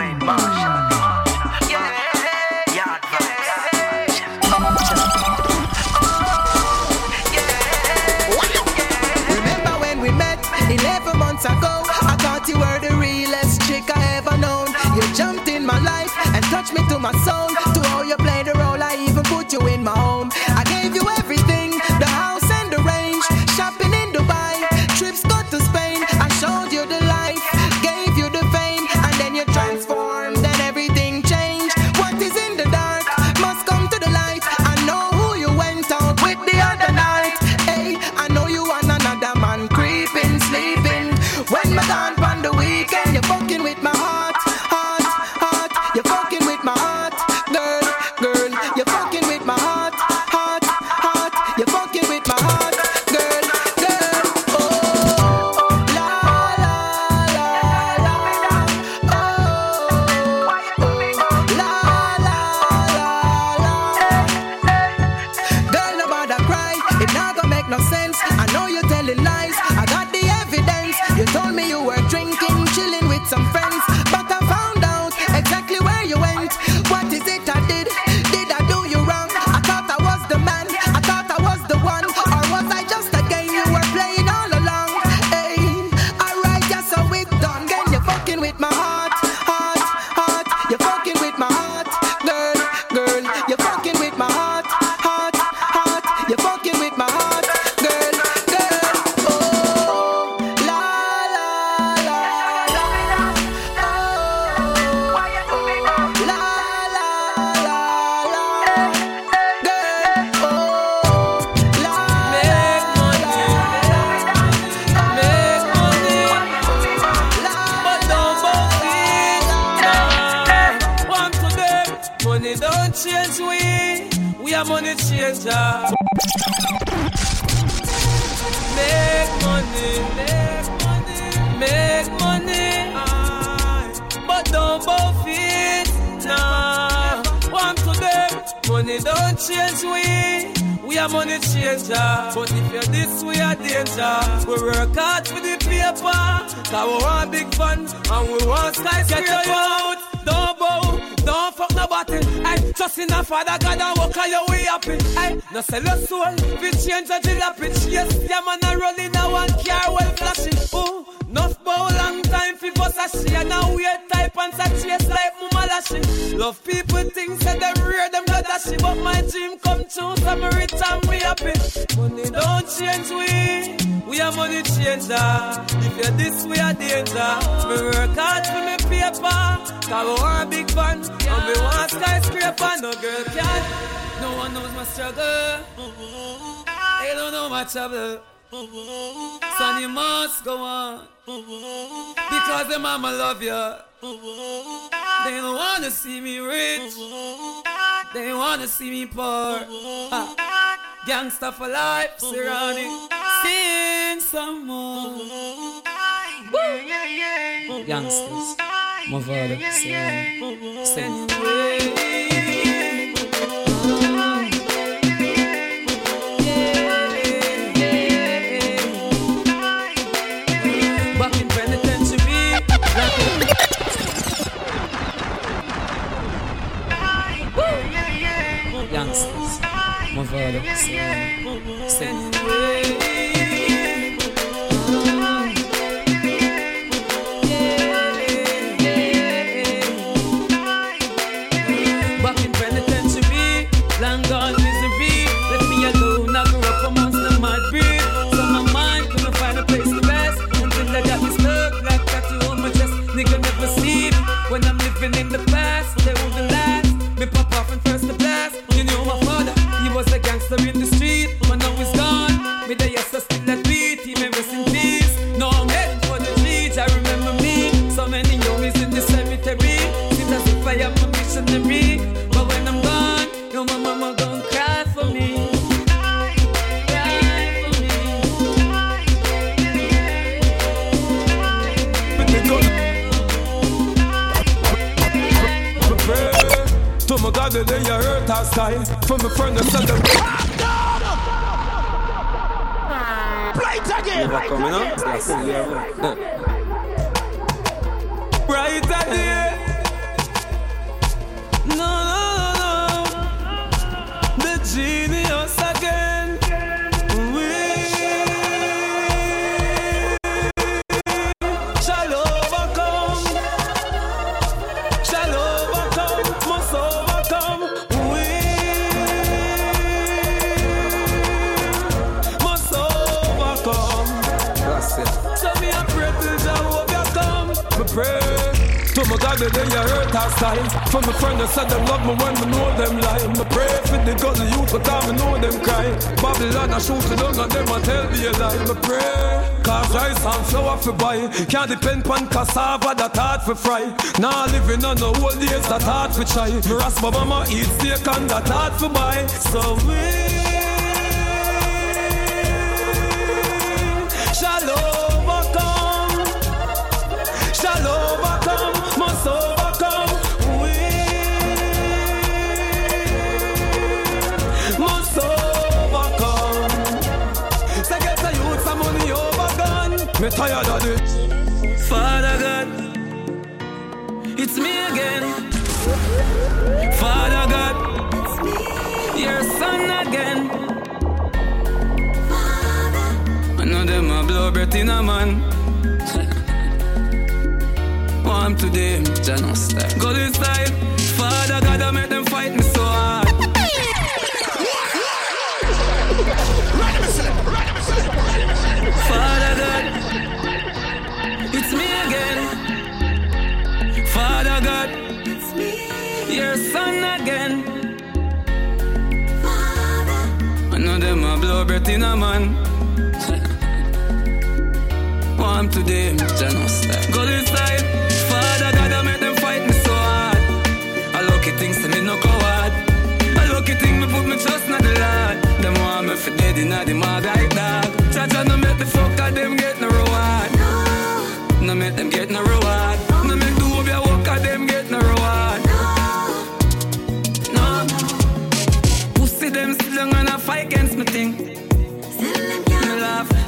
Wayne Marshall. Ago, I thought you were the realest chick I ever known. You jumped in my life and touched me to my soul. change we. We are money changer. If you're this, we are danger. Me work hard for me paper. Cause we want big fan. And we want skyscraper. No girl can. No one knows my struggle. They don't know my trouble. Sonny must go on. Because the mama love ya. They don't wanna see me rich. They wanna see me poor. Ah. Gangsta for life, surrounding. Sing some more. Gangsters. My father, sing. Send. Yeah, Sim. Sim. hustler in the street, but now he's gone. Me the yes to still that beat, he may rest in peace. No, I'm heading for the streets, I remember me. So many youngies in the cemetery, seems as if I am a missionary. But when I'm gone, no, my mama gon' cry for me. From a god that they hurt us time From a friend that said Yeah, shoot down and them I tell me a lie. Me pray, cause rice and flour for buy. Can't depend on cassava that hard for fry. Now living on the old days that hard for try. Me ask my mama eat steak and that hard for buy. So we Tired of it. Father God, it's me again. Father God, your son again. I know them a blow breath in a man. Want today, Jano style. Go this style. Father God, I make them fight me so hard. Them a blow breath in a man. Want today, Jano style. Go this side. Father God, I make them fight me so hard. I lucky things to me no coward. I lucky thing me put me trust in the Lord. Them want me for dead in the mag like dog. Cha-cha no make the fuck of them get no reward. No make them get no reward.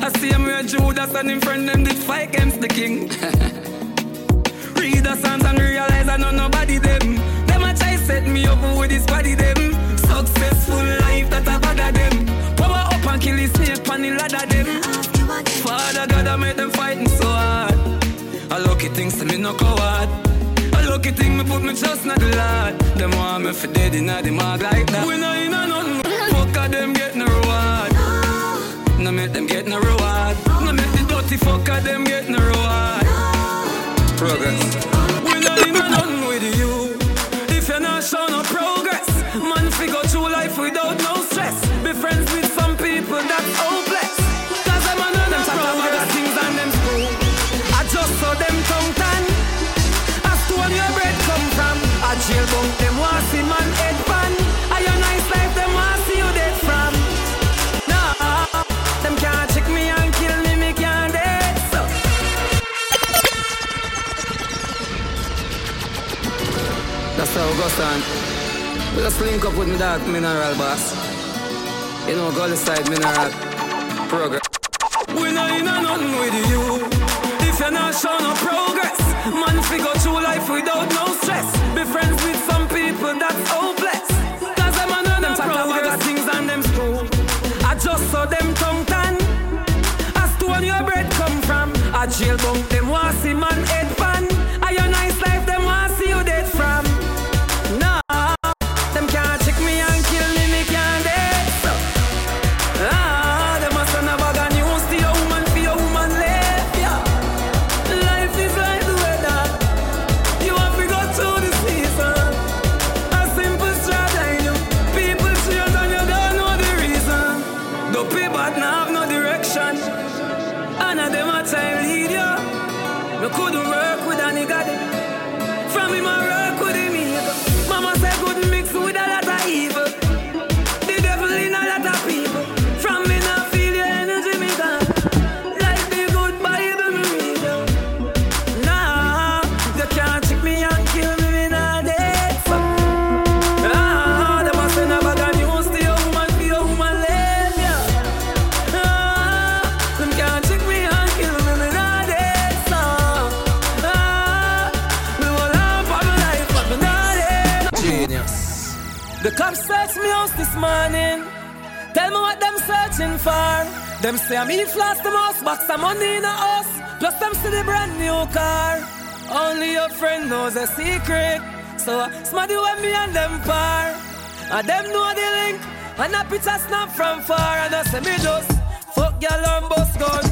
I see him where Judas and him friend them did fight against the king. Read the Psalms and realize I know nobody them. Them a try set me up with this body them. Successful life that I of them. Power up and kill the snake on the ladder them. Father God, I make them fighting so hard. I lucky things to me no coward. A lucky thing me put me trust in the Lord. Them want me for dead in the mag like that. We know in a nothing. Fuck them get no reward. No make them get no reward. No make the dirty fuck of them get no reward. Progress. We know in nothing with you. If you're not showing no progress, man, figure through life without no stress. Be friends with That's how it goes on. We just link up with me dog mineral boss. You know, go side mineral progress. We not in a nothing with you. If you're not showing no progress, man, figure through life without no stress. Be friends with some people that's hopeless. Cause them on them progress things and them school. I just saw them tongue tan. I stone your bread come from. I jail bunk them Them say I'm me floss the most, box some money in a house. Plus them see the brand new car. Only your friend knows a secret. So uh, smarty when me and them par. And them know the link. And a picture snap from far. And I say me just fuck your Lambos gun.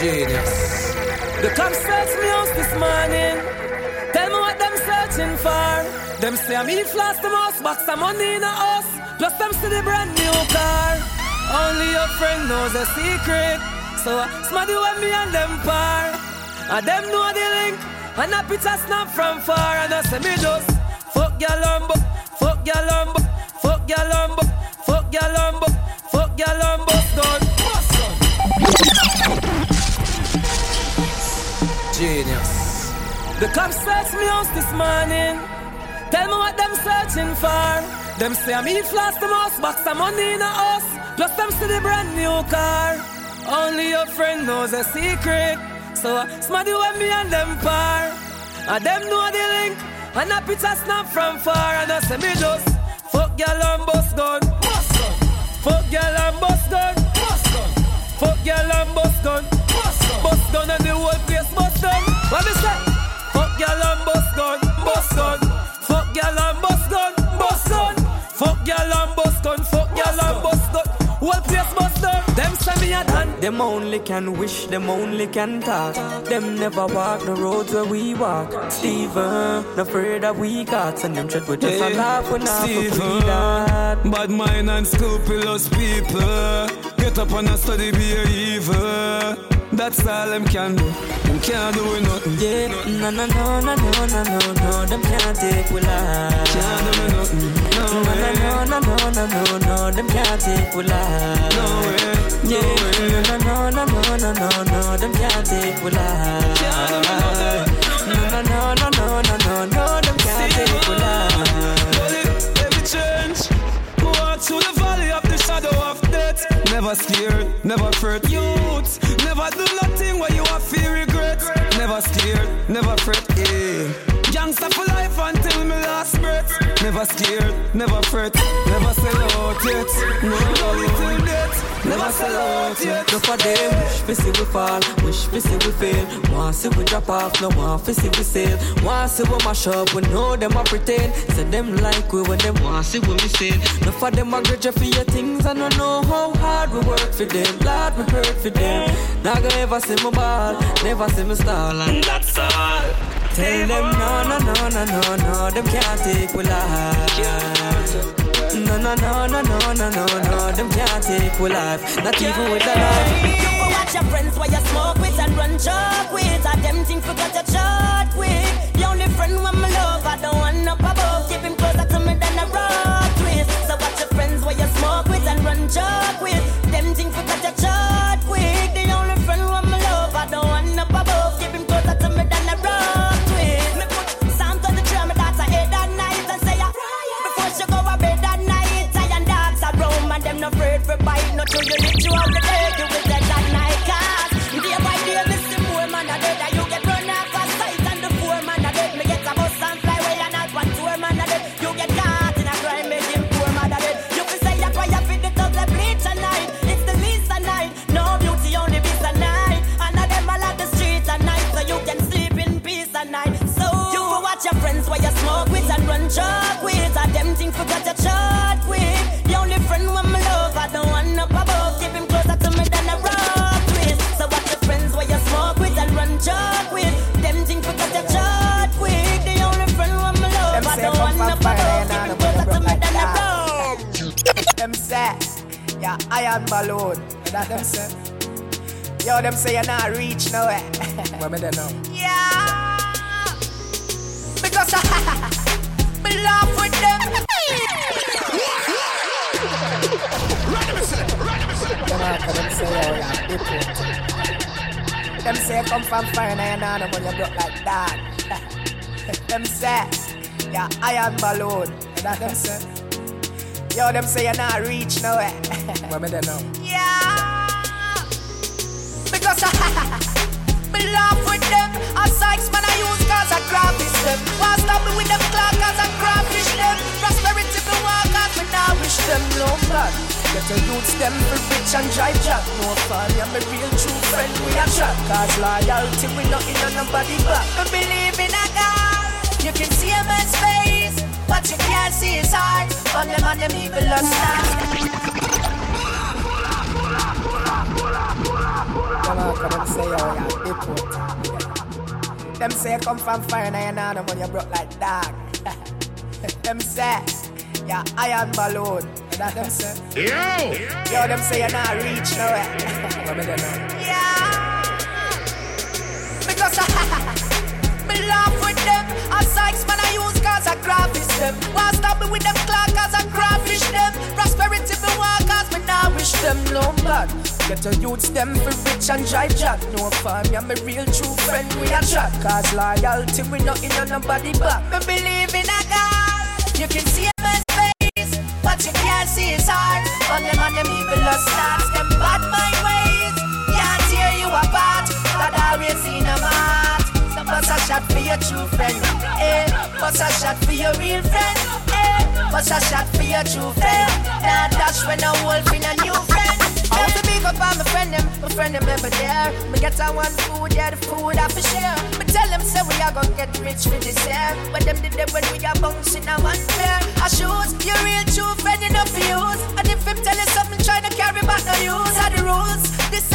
Genius. The cops searched me house this morning. Tell me what them searching for. Them say I'm in flash the most box of money in a house. Plus them see the brand new car. Only your friend knows a secret. So uh, smarty when me and them par. And them know the link. And a snap from far. And I say me just fuck your lumbo, fuck your lumbo, fuck your lumbo, fuck your lumbo, fuck your lumbo, gun. Genius. The cops search me house this morning. Tell me what them searching for. Them say I'm in flash the most box of money in a house. Plus them see the brand new car. Only your friend knows a secret. So uh, smarty when me and them par. And them know the link. And a picture snap from far. And I say me just fuck your and bust gun. Fuck your and bust gun. Fuck your and bust gun. Bust gun and the whole place Them say me a done. Them only can wish, them only can talk. Them never walk the roads where we walk. Steven, not afraid that we got. And them shit we just a laugh when not for free that. Bad mind and scrupulous people. Get up and a study be a evil. That's all them can do. Them can't do nothing. Yeah, no, no, no, no, no, no, no, no. Them can't take we life. Can't do nothing. No No, no, no, no, no, no, no, them can't take we life. No way. No way. no, no, no, no, no, no, no, them can't take we life. No, no, no, no, no, no, no, no, them can't take we life. It, every change. Walk through the valley of the shadow of death. Never scared, never fret. Youth, never do nothing where you have fear regret. Never scared, never fret. Yeah. Gangsta for life until my last breath. Never scared, never fret. Never sell out yet. No, till death. Never sell out yet. No for them, wish fi see we fall, wish fi see we fail. Want see we drop off, no want fi see we sail. Want see we mash up, we know them a pretend. Say them like we when them want see we miss it. No for them a grudge for your things, I don't know how hard we work for them. Lord, we hurt for them. Not gonna ever see me ball, never see me stall, and that's all. Tell them no, no, no, no, no, no, them can't take we life. No, no, no, no, no, no, no, no, them can't take we life. Not even with a knife. You watch your friends while you smoke with and run joke with. And them think forgot your shot with. The only friend when my love, I don't want up above. Keep him closer to me than a rock twist. So watch your friends while you smoke with and run joke with. Them think forgot your shot till you lift you out the dead, you dead that night. Cause day by day, listen more man a dead and you get run off a sight and the poor man a dead. Me get a bus and fly away and not one tour man a dead. You get caught in a crime, making poor man a dead. You can say that why you fit the thugs that bleach at night. It's the least at night. No beauty, only beast at night. And of them all at the streets at night, so you can sleep in peace at night. So you watch your friends while you smoke with and run joke with. And them think forgot your shot with. The only friend when my love, I don't want Them yeah, iron balloon. That them say. Yo, them say you're not reach nowhere. Where me they know? Yeah. Because me laugh with them. Them say, yo, yeah, deport. Them say come from foreign and you know when you broke like that. them say, yeah, iron balloon. That them say. Yo, them say you're not rich nowhere. Where me they know? Yeah. Because me laugh with them. A sykes man I use cause I graphish them. Why stop me with them clock cause I graphish them. Prosperity me walk cause me now wish them no blood. Get your youths them for rich and drive jack. No fun, yeah, me real true friend we a chat. Cause loyalty we not in on nobody back. Me believe in a God. You can see a man's face, but you can't see his heart. On them and them evil lust. for them say, oh, yeah, deport. them say, come from fire and I know when you broke like dog. them say, yeah, iron balloon. That them say. Yo! Yo, them say you're not reach nowhere. yeah! Because I, me laugh with them. I Sykes man I use cause I graphish them. Why stop me with them clock cause I crayfish them. Prosperity me want cause me now wish them no bad. Get a youths them for rich and dry jack. No fun, yeah, my real true friend we a chat. Cause loyalty we not in nobody back. Me believe in a God. You can see him in face, but you can't see his heart. On them and them evil starts, them bad mind ways. Can't tear you apart. God always in a heart. So bust a shot for your true friend. A shot for your real friend. Eh, bust a shot for your true friend. Now dash when a wolf in a new friend. I want to big up on my friend them, my friend them ever there. Me get on one food, yeah, the food I for share. Me tell them say we are gonna get rich for this year. But them did them when we are bouncing a one pair of shoes. Your real true friend enough for use. And if him tell you something, try to carry back no use. Are the rules?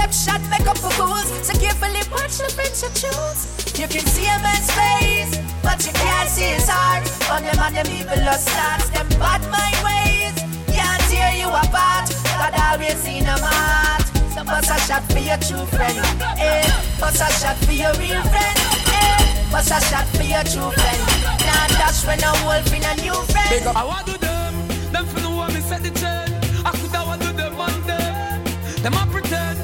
Deception make up for fools. So carefully watch the friends you choose. You can see a man's face, but you can't see his heart. On them and them evil starts, them bad mind ways. Can't tear you apart. God always in a heart. So bust a shot for your true friend. Eh, bust a shot for your real friend. Eh, bust a shot for your true friend. Now dash when a wolf in a new friend. I want to them, them for the one me set the chain. I could I want to them one day. Them a pretend,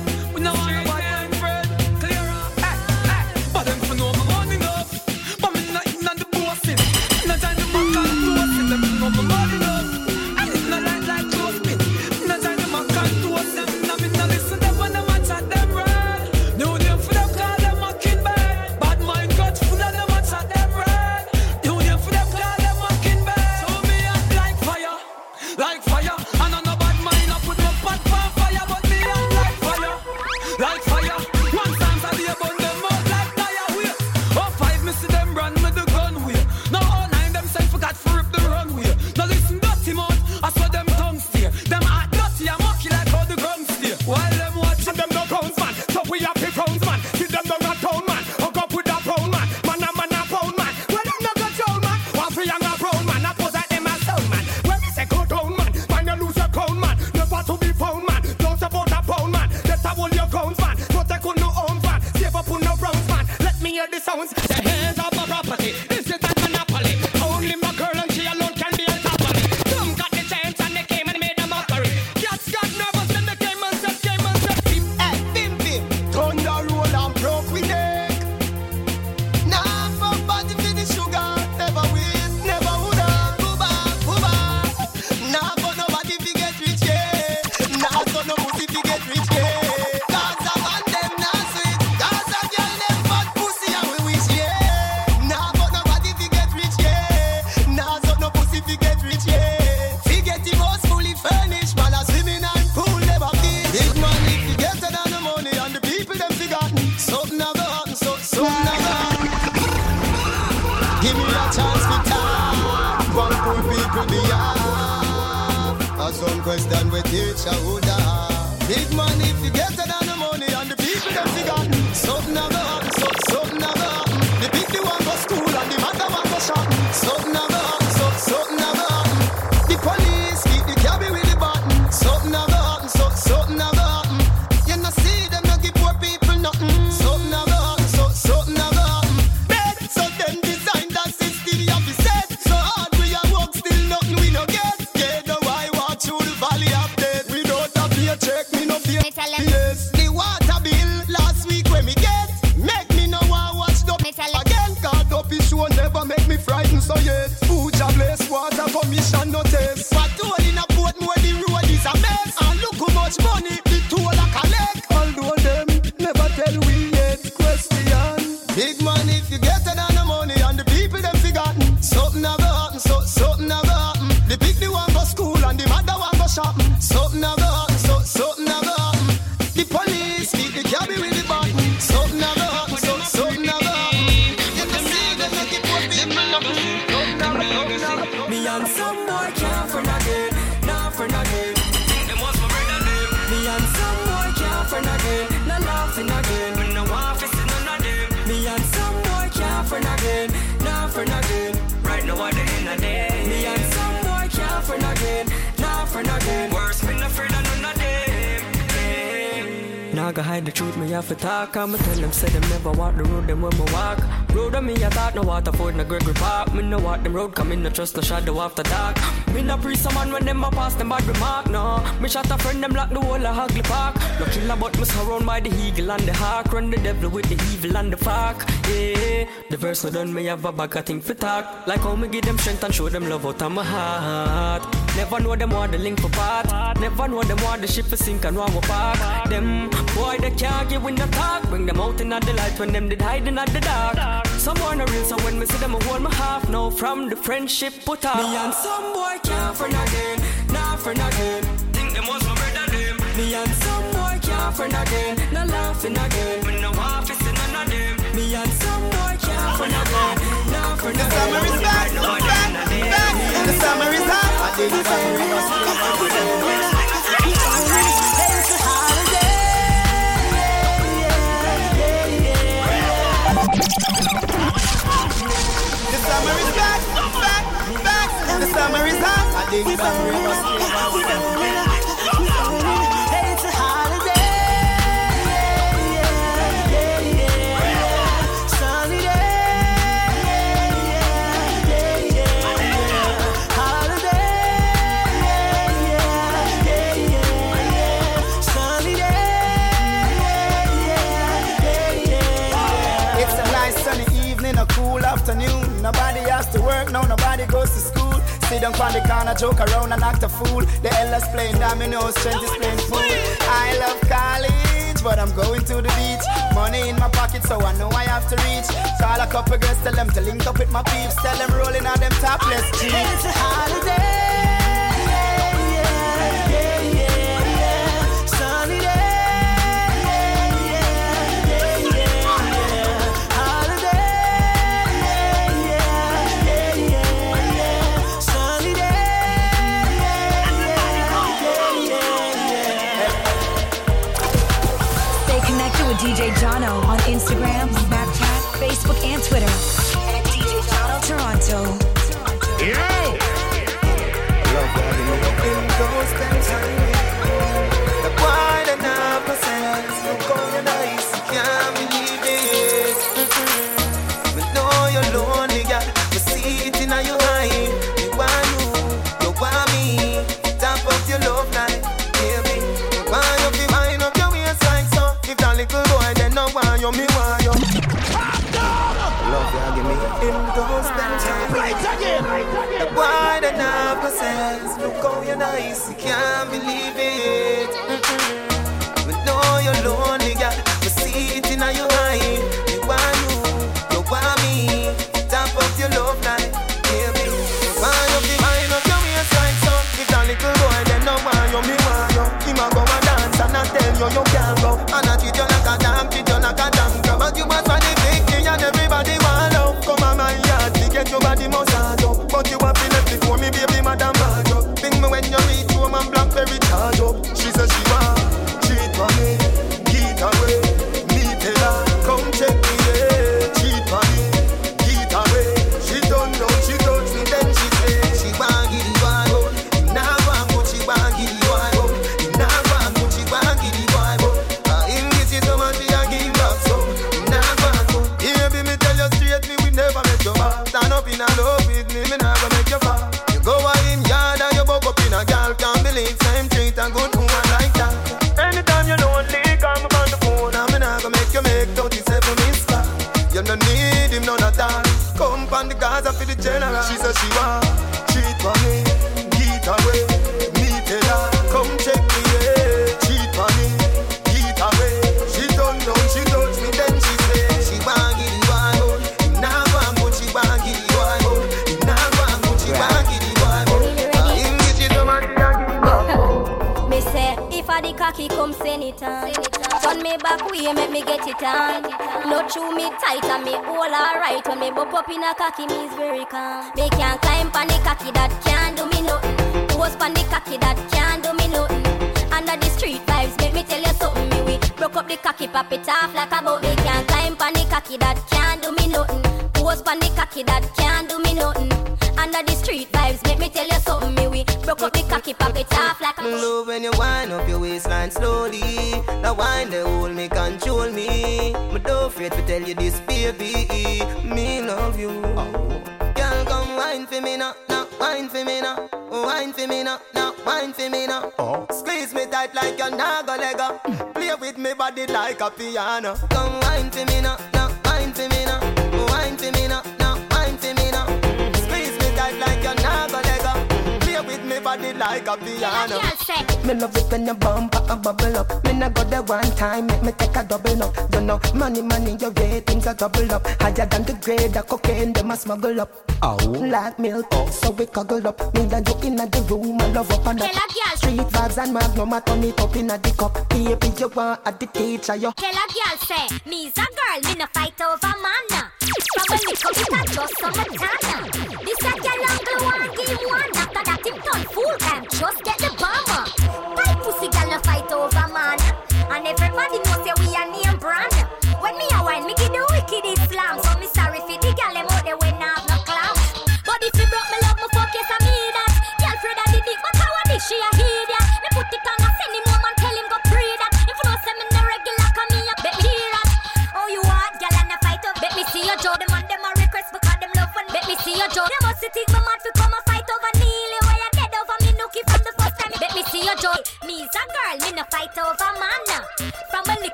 I hide the truth, me have to talk. I'ma tell them, say them never walk the road, them when me walk. Road on me, I thought no Waterford, no Gregory Park. Me no walk them road, come in, no trust, no shadow after dark. Me no pre someone when them a pass them bad remark, no. Me shot a friend, them lock the whole of Hagley Park. No chill about me surround by the eagle and the hawk. Run the devil with the evil and the fuck. Yeah, the verse no done, me have a bag of thing for talk. Like how me give them strength and show them love out of my heart. Never know them want the link for part. Never know them want the ship for sink and want park. Them boy they can't give in the talk. Bring them out in the light when them did hiding at the dark. Someone a real, so when me see them, I hold my half now from the friendship put off. Me and some boy can't friend again, not friend again. Think them was my brother them. Me and some boy can't friend again, not laughing again. Me no to see none of them. Me and some boy can't friend again, not friend again. The summer is back, back, back. The summer is hot. I think the summer is hot. Summer is hot. I think summer is hot. Down on the corner, joke around and act a fool. The elders playing dominoes, strength is playing pool. I love college, but I'm going to the beach. Money in my pocket, so I know I have to reach. Call a couple girls, tell them to link up with my peeps. Tell them rolling on them topless jeans. It's a holiday. Sunny DJ Jono on Instagram, Snapchat, Facebook, and Twitter. You're nice, you me is like a. Come wine for me now, like a piano. Girl say Me love it when you bump a bubble up. Me not go there one time, make me take a double up. You know, money, money, your ratings are double up. Higher than the grade of cocaine, them a smuggle up. Oh, like milk, so we cuddle up. Me and you in the room, I love up and Tell up. a girl Street vibes and magnum, I turn it up in a the cup. Baby, you want a the teacher, yo. Tell a girl say, me's a girl, me no fight over man. nah. From a little bit of just some tana. This a girl angle one game one. Full time, just get the bomber. Tight pussy girl no fight over man. And everybody knows say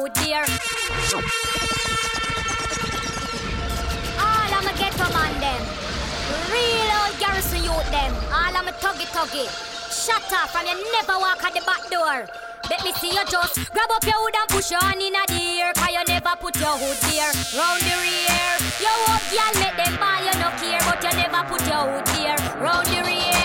your hood there. All of my ghetto man them. Real old garrison youth them. All of my tuggy tuggy. Shut up from you never walk at the back door. Bet me see you just grab up your hood and push your hand in a air. Cause you never put your hood there. Round the rear. You up y'all make them ball you no care. But you never put your hood there. Round the rear.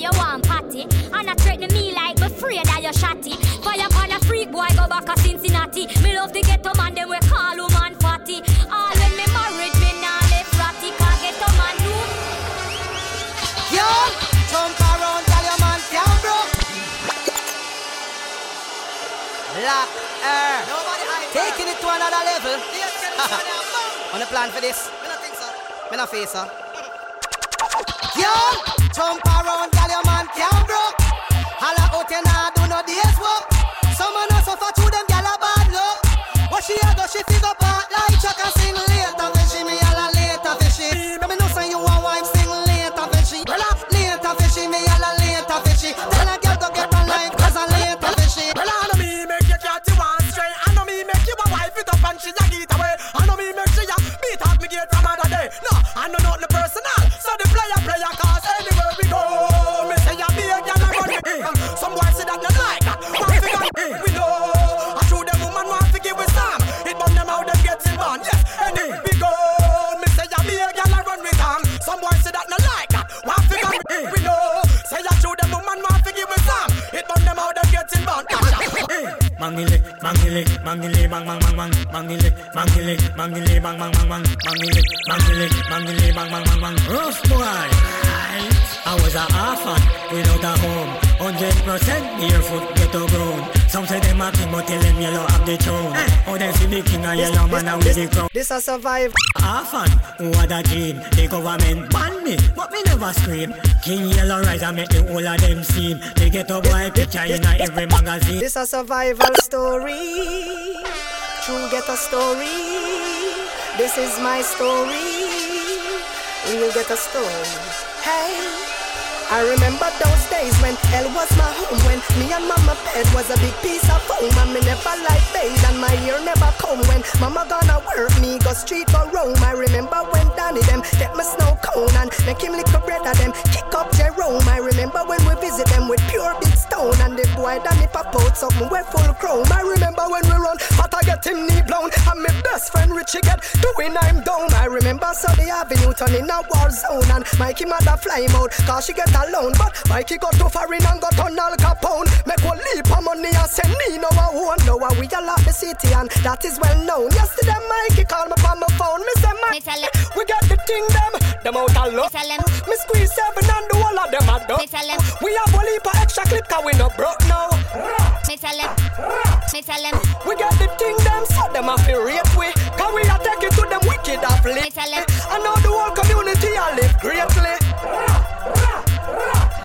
You want patty. And I threaten me like me afraid that you shotty. Fire upon a freak boy go back to Cincinnati. Me love to get a man them we call woman fatty. All when me married me nah left ratty. Cause get a man do Yo, jump around, tell your man can't broke. Black air. Taking it to another level. On the plan for this. Me no face her. Yo, jump around, tell your man can't broke. Holla out you nah do no days work. Someone no suffer through them gyal a bad luck. What she a she figure part like Chuck mangile, mangile, bang bang bang bang. Rough boy, I was a orphan without a home, hundred percent barefoot ghetto grown. Some say them a king, but tell them yellow have the throne. Oh, they see the king a yellow man a with the crown. This a survive. Orphan, who had a dream? The government ban me, but me never scream. King yellow rise and make the whole of them seem. They get a boy picture in every magazine. This a survival story. True get a story. This is my story. We will get a story. Hey. I remember those days when hell was my home When me and mama bed was a big piece of foam And me never like bathe and my ear never come When mama gonna work me go street for roam I remember when Danny them get my snow cone And make him lick a bread of them kick up Jerome I remember when we visit them with pure big stone And the boy Danny pop out something we full chrome. I remember when we run, but I get him knee blown. And my best friend Richie get doing I'm down. I remember Sunday Avenue turning a war zone. And Mikey mother fly him out, cause she get alone. But Mikey got too foreign and got on Al Capone. Make one leap of money and send me no one. Know we a lot the city and that is well known. Yesterday Mikey called me from my phone. Me say, man, we got the thing them. Them out of love. Me squeeze seven and the whole of them are done. We have a leap of extra clip cause we no broke now. Me tell him, me tell him. We got the thing them so them a feel rate we. Cause we a take it to them wicked of Me tell him. And now the whole community a live greatly.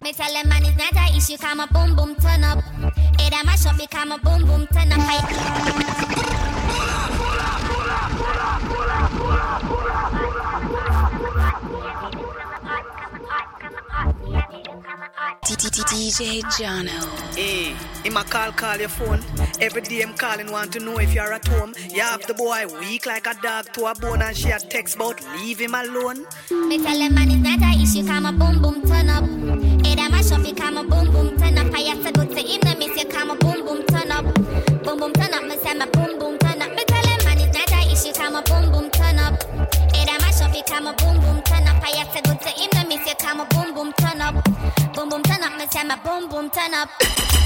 Me tell them man it's not a issue, come a boom boom turn up. It a mash up, become a boom boom turn up. DJ Jono. Hey, him a call, call your phone. Every day I'm calling, want to know if you're at home. You have the boy weak like a dog to a bone, and she a text about leave him alone. Me tell him man it's not a issue, come a boom boom turn up. It a mash up, become a boom boom turn up. I have to go to him, then me say come a boom boom turn up. Up.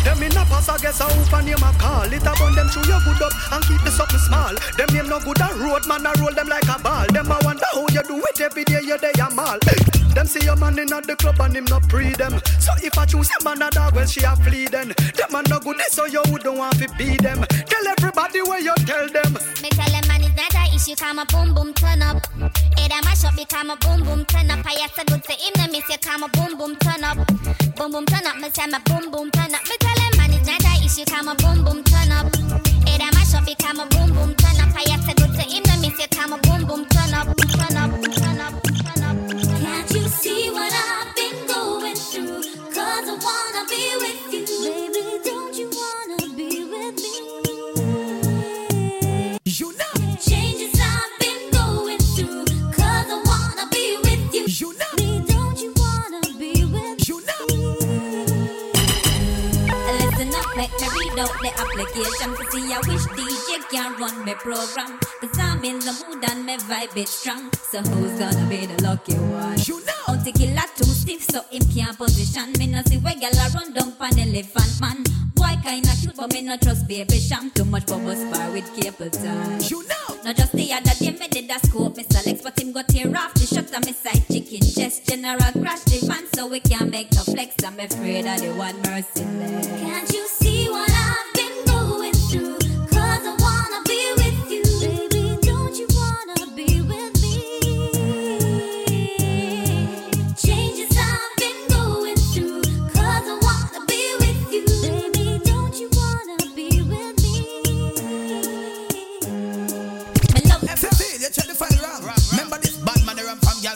Them in a pass, I guess I hope and name a call. It a bun them through your good up and keep the something small. Them name no good a road, man, I roll them like a ball. Them I wonder how you do it every day, you day a mall. Them see your man in at the club and him not pre them. So if I choose a man a dog, well she a flee then. Them a no good, so you don't want to be them. Tell everybody where you tell them. Me tell him man it's not a issue, come a boom boom turn up. It a mash up, become a boom boom turn up. I have to go to him, then me say come a boom boom turn up. Boom boom turn up, me say my boom boom turn up. Me tell him man it's not a issue, come a boom boom turn up. It a mash up, become a boom boom turn up. I have to go to him, then me say come a boom boom turn up, turn up, turn up, turn up. Can't you see what I've been going through? Cause I wanna be with you. Baby, out the application to see I wish DJ can run my program. Cause I'm in the mood and my vibe is strong. So who's gonna be the lucky one? You know. Out to kill a too stiff so him can't position. Me no see where gyal a run down pan elephant man. Boy kinda cute but me no trust baby sham. Too much bubble spar with cable tie. You know. Not just the other day me did a scope Mr. Lex but him got tear off the shot of me side chicken chest General crash the van so we can't make no flex I'm afraid of the one merciless Can't you see what I've been going through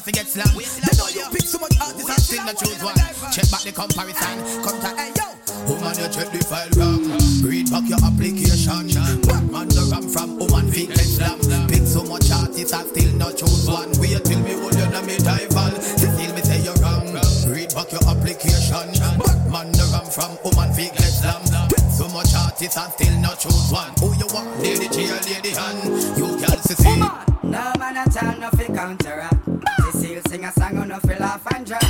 to get slang. They know you pick so much artists and still not choose one. Check back the comparison. Come to hey yo. Woman, you check the file wrong. Read back your application. Bad man the ram from woman vehicle slam. Pick so much artists and still not choose one. Wait till me hold you na me rival. Cecil, me say you're wrong. Read back your application. Bad man the ram from woman vehicle slam. Pick so much artists and still not choose one. Who you want? Lady or Lady Han? You can't see. No man a tell no fi counteract. Sing a song on no fi laugh and drop.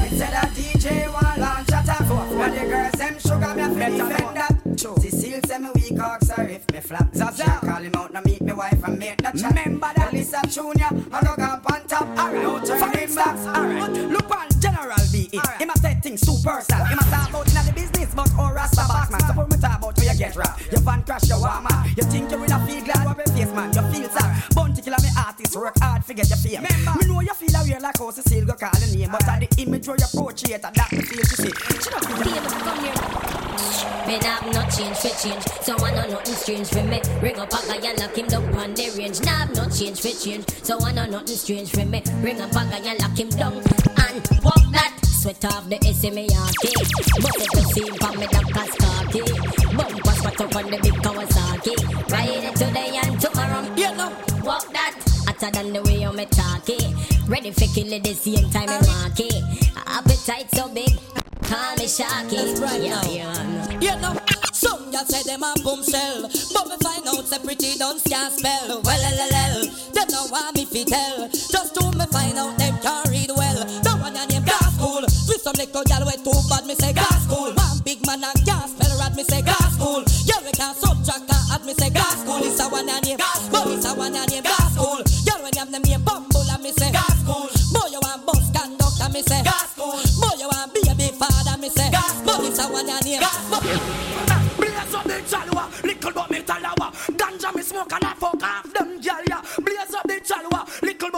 Instead of DJ want launch a tap. Now the girls them sugar me a defend that. Cecile say me weak ox sorry if me flap. Zaza call him out now meet me wife and make no chat. Remember that Lisa Junior I go go on top. Alright, no turn him back. Alright, look on General B. Him a set things super style. Him a talk about inna the business but all rasta box man. So when me talk about where you get robbed, your van crash your warm man. You think you in a feel glad what me face man. You feel sad. Bounty killer me artist work hard to get your fame. Me like how Cecile go call your name, but at the image where you portrait that me feel to see. She not feel come here. Me have no change for change, so I know nothing strange for me. Ring up a guy and lock him down on the range. Nah have no change for change, so I know nothing strange for me. Ring up a guy and lock him down and walk that. Sweat off the SMARK But you see him from me doctor's khaki Bumper spot up on the big Kawasaki Ride it today and tomorrow You know Walk that Hotter than the way you me talk it Ready for kill it the same time eh, in market Appetite so big Call me Sharky right yeah, now. yeah. You know, some girl say them a boom shell, but me find out say pretty don't can spell. Well, well, well, them no want me fi tell. Just to me find out them can read well. The one your name gas cool. With some little girl way too bad, me say gas cool. One big man a gas spell rat, me say gas cool. Girl we can subtract and add, me say gas cool. It's a one your name, but it's a one your name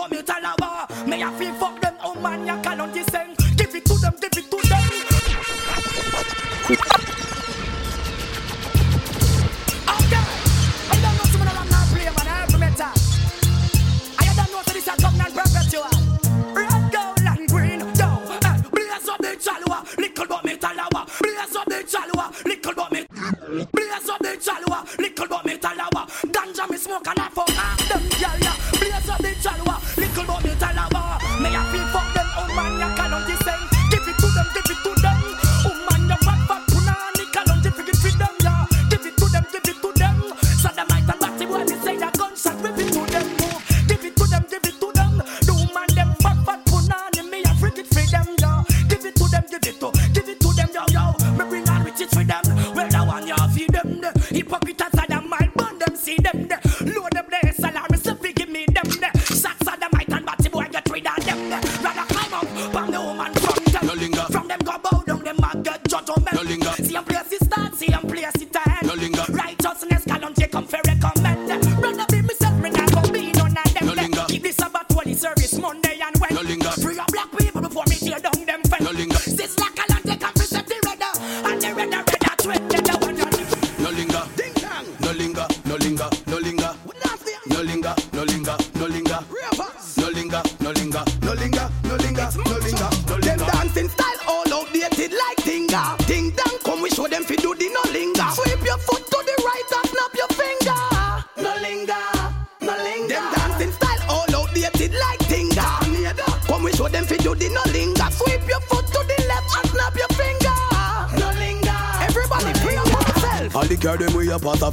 but me talawa. Me a feel fuck them oh man ya cannot sing. Give it to them, give it to them. Okay, I don't know someone I'm not play man. I have metal. I don't know so this a government perpetual. Red, gold and green, yo. eh, Blaze up the chalwa, little but me talawa. Blaze up the chalwa, little but me.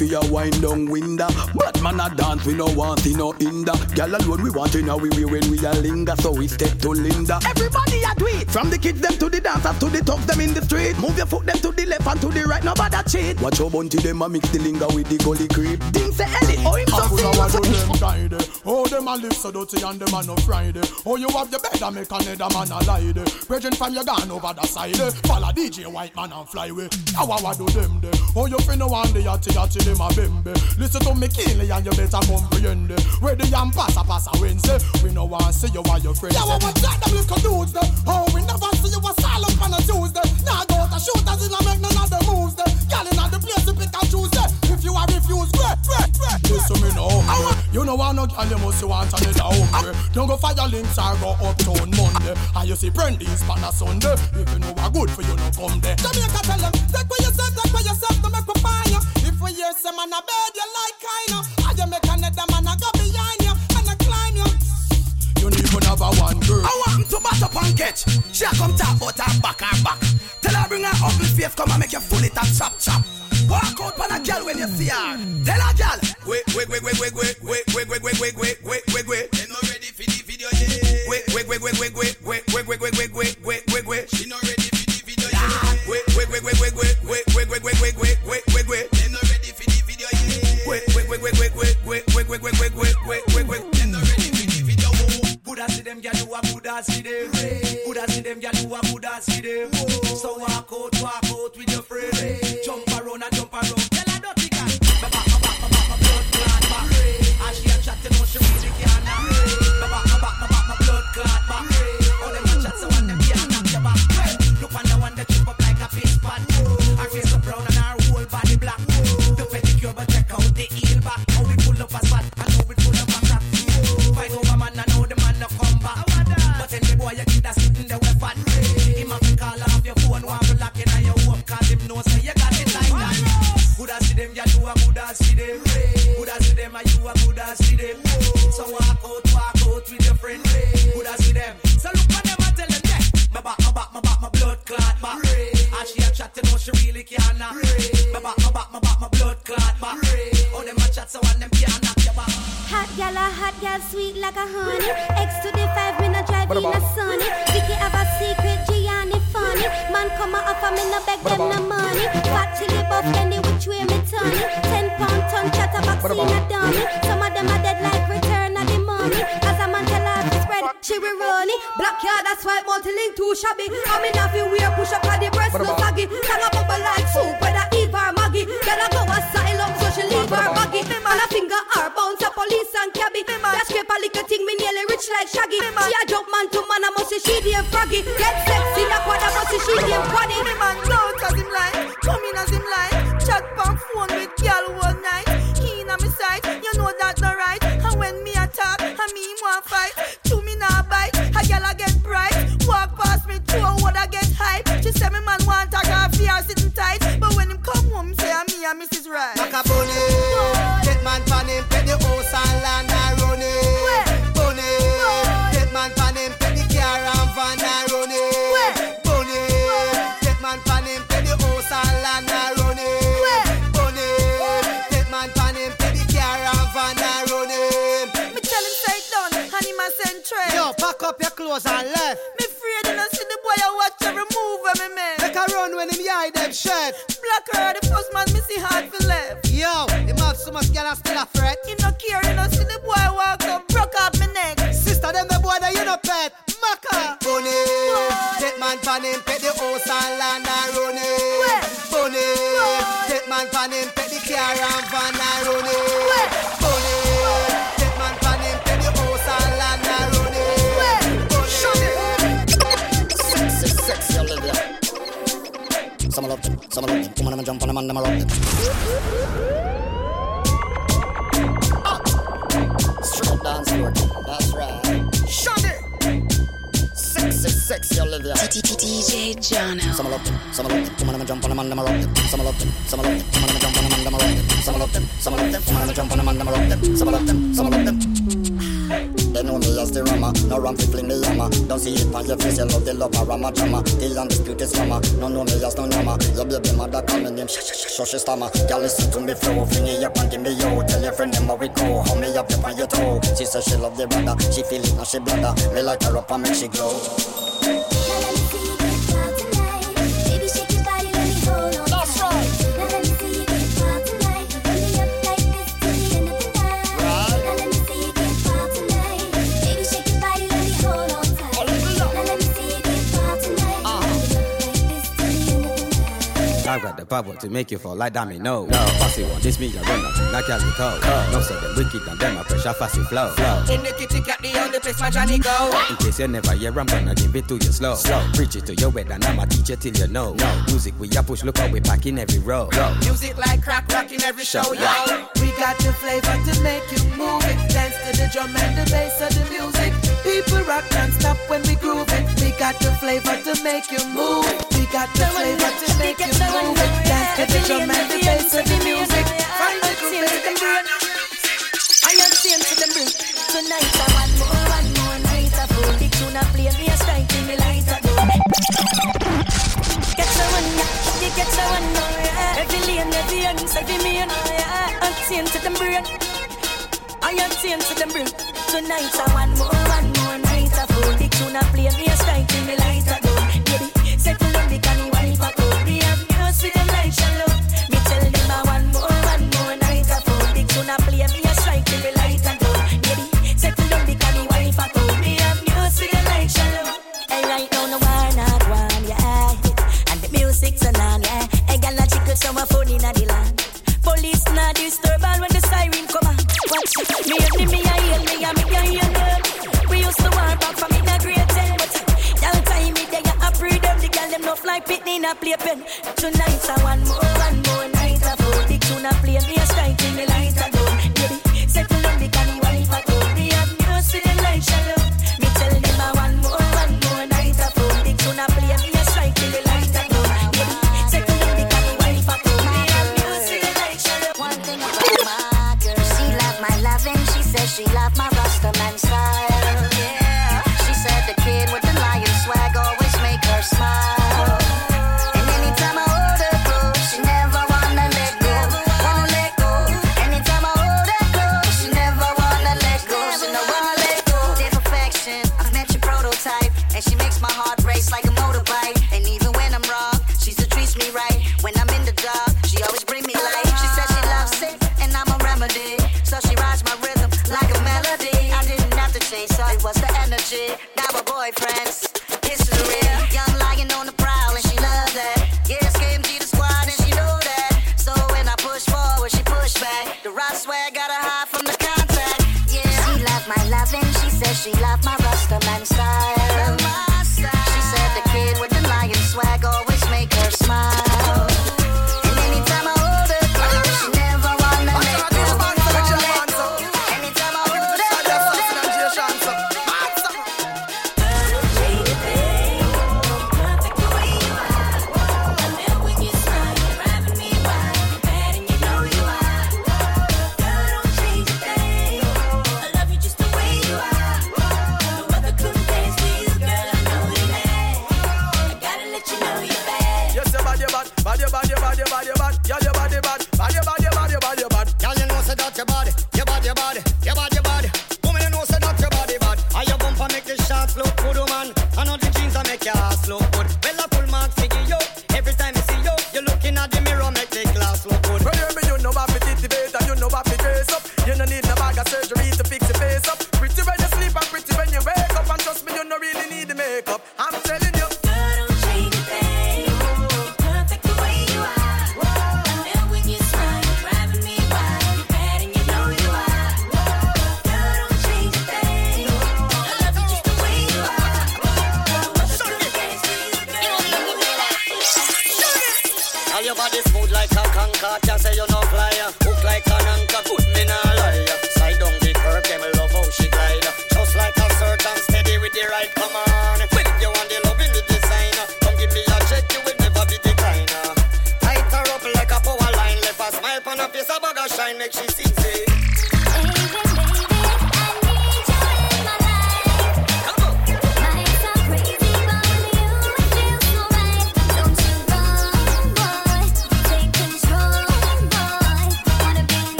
We a pass off a wind down window. But man a dance we no want see no hinder. Girl alone we want in a we we when we a linger, so we step to Linda. Everybody a do it. From the kids them to the dancers to the thugs them in the street. Move your foot them to the left and to the right. Nobody cheat. Watch your bunty them a mix the linger with the gully creep. Ding say Ellie, oh him so Half an hour to serious. Oh, them a live so dirty and them a no Friday. Oh, you have your bed and make another man a lie there. Brethren from your gone over the side. eh. Follow DJ White Man and fly away. How I do them there? Oh, you finna one day yatty yatty them a bembe. Listen to me keenly and you better comprehend. eh. Where the yam pass a pass a Wednesday. We no want see you while your friends. Yeah, well, what that them little dudes there? Oh, we never see you a silent on a Tuesday. Now go to shooters in a make none of the moves there. Girl in the place to pick and choose there. If you are refused, great, great, great. Listen me now. You know want no girl, you must want another hungry. Don't go fire links or go uptown Monday. And you see Brandy's pan a Sunday. If you know what good for you, no come there. Jamaica tell them, take what yourself, take what yourself, to make find you. If we hear some man a bed, you like kind of. And you make another man a go behind you, and a climb you. You need even have a one girl. I want to match up and catch. She come talk about her back, her back. Tell bring her ugly face, come and make you full it and chop chop. Walk out on a girl when you see her. Tell her girl, wait, wait, wait, wait, wait, wait, wait, wait, wait, wait, wait, wait, wait, wait. They not ready for the video yet. Wait, wait, wait, wait, wait, wait, wait, wait, wait, wait, wait, wait, wait, wait. She not ready for the video yet. Wait, wait, wait, wait, wait, wait, wait, wait, wait, wait, wait, wait, wait, wait, wait. They not ready for the video yet. Wait, wait, wait, wait, wait, wait, wait, wait, wait, wait, wait, wait, wait, wait. They not ready for the video. Buddha see them, girl, you a Buddha see them. Buddha see them, girl, you a Buddha see them. She a chat, you know she really can't. My back, my back, my back, my my blood clot back. Oh, them a chat so one them can't knock your back. Hot gal, a hot gal, sweet like a honey. X to the five, me no drive in a sunny. Vicky have a secret, Gianni funny. Man come a offer me no beg them no money. Fat chili buff, any which way me turn it. Ten pound ton chatterbox in a dummy. Some of them are dead like return of the money. She will run it. Black yard, that's why multi-link too shabby. I'm in a few wear push up at the breast, no saggy. Sang a bubble like soup, whether Eve or Maggie. Girl a go asylum, so she leave her baggy. Man a finger her bounce a police and cabby. That scrape a little thing, me nearly rich like Shaggy. She a jump man to man, I must say she damn froggy. Get sexy, that quad, I must say she damn quaddy. And Mrs. Right. Macaroni, get man pan him, pay the house and land and run it. Bunny, get man pan him, pay the car and van and run it. Bunny, get man pan him, pay the house and land and run it. Bunny, get man pan him, pay the car and van and run it. Me tell him say done, and him a send trade. Yo, pack up your clothes and left. Me afraid you know see the boy I watch every move when me make. Make a run when him hide them shirt. Black her the first man him much girl and still a fret. Him no care, you know see the boy walk up, broke up me neck. Sister, them the boy that you no pet. Maka. Bunny, take man pan him, pet the house and land and run it. Bunny, take man pan him, pet the car and van and run it. Bunny, take man pan him, pet the house and land and run it. Bunny. Sexy, sexy Olivia. Some love them, some love them. Woman, them a jump on them and them a rock them. Straight that's right. Shut it. Sexy, sexy Olivia. DJ Jono. Some love them, some love them. Woman, them a jump on them and them rock them. Some love them, some love them. Woman, them a jump on them and them rock them. Some love them, some love them. Woman, them a jump on them and them rock them. Some love them, some love them. They know me as the rama, no ram fi fling the yama. Don't see it on your face, you love the love a rama drama. The undisputed slammer, no know me as no nama. Your baby mother me name, sh sh sh she stammer. Girl listen to me flow, fling it up and give me yo. Tell your friend them how we go, hold me up up on your toe. She say she love the brother, she feel it now she bladder. Me light her up and make she glow. 5 to make you fall like dummy, no. No, fussy one, this me, I run out, not as we talk. No, so them wicked and them, I pressure fussy flow. flow. In the kitty cat, the only place my Johnny go. In case you never hear, I'm gonna give it to you slow. Slow, preach it to your wet, and I'ma teach you till you know. No, music we ya push, look how we pack in every row. Yo. Music like crack, rocking every show, yo. We got the flavor to make you move it. Dance to the drum and the bass of the music. People rock non-stop when we groove it. We got the flavor to make you move. We got the flavor to make you move it. Dance to the drum and the bass of the music. Find the groove, baby. I am saying to them bring Tonight I want more, one more. Night of full Big tune I play me a strike in the light of Get someone, yeah, you get someone, no, oh, yeah. Every lane, every ends, every man, oh, yeah. I'm saying to them bring I am saying to them bring Tonight I want more, one more night of full Big tune I play me a strike in the light of Baby, settle down the canny wife a go We have news with them like shallow Me tell them I want more, one more night of full Big tune I play me a strike in the light and go. Baby, settle down the canny wife a go. Me have news for the light shallow. Hey, right now no war not one, yeah. And the music's on, yeah. Hey, gal a chickle some a phone inna the land. Police not disturb all when the siren come on. Watch. Me and me, me a a playpen. Tonight I want one more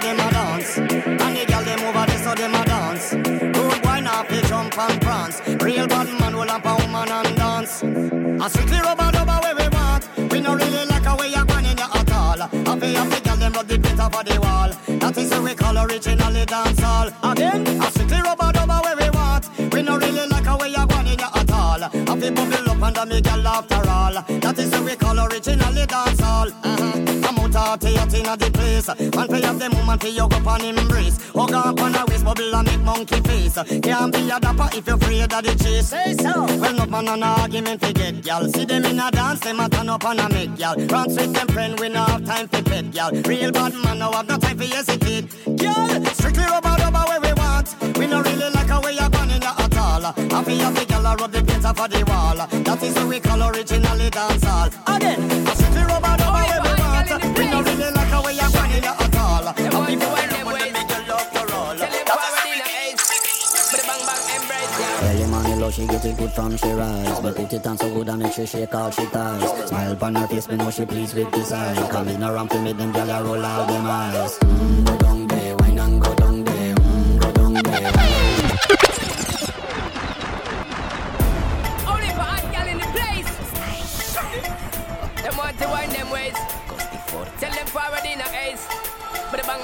so them a dance, and the girl them over there so them a dance. Rude boy now fi jump and prance. Real bad man will up a woman and dance. A strictly rubber dubber where we want. We no really like a way you going in your at all. Happy happy girl them rub the pit over the wall. That is what we call originally dance hall. Again, a strictly rubber dubber where we want. We no really like a way you going in your at all. Happy bubble up under me girl after all. That is what we call originally dance I'm out in the place. Man pay up the moment pay you go on embrace. Hug up on a waist bubble and make monkey face. Can't be a dapper if you're afraid of the chase. Say so. Well, no man on argument to get gal. See them in a dance, them a turn up and a make gal. Run with them friend, we no have time for pet gal. Real bad man, no have no time for hesitate. Gal, strictly rubber rubber where we want. We no really like a way you're going in at all. Happy happy gal, I rub the paint off of the wall. That is what we call originally dance hall. Again, Love, she get it good from she rise But put it on so good and make she shake all she ties. Smile upon her face, me know she pleased with this eye. Coming around to make them gyal roll out them eyes. Mm, Go down there, wine and go down there. Mm, Go down there,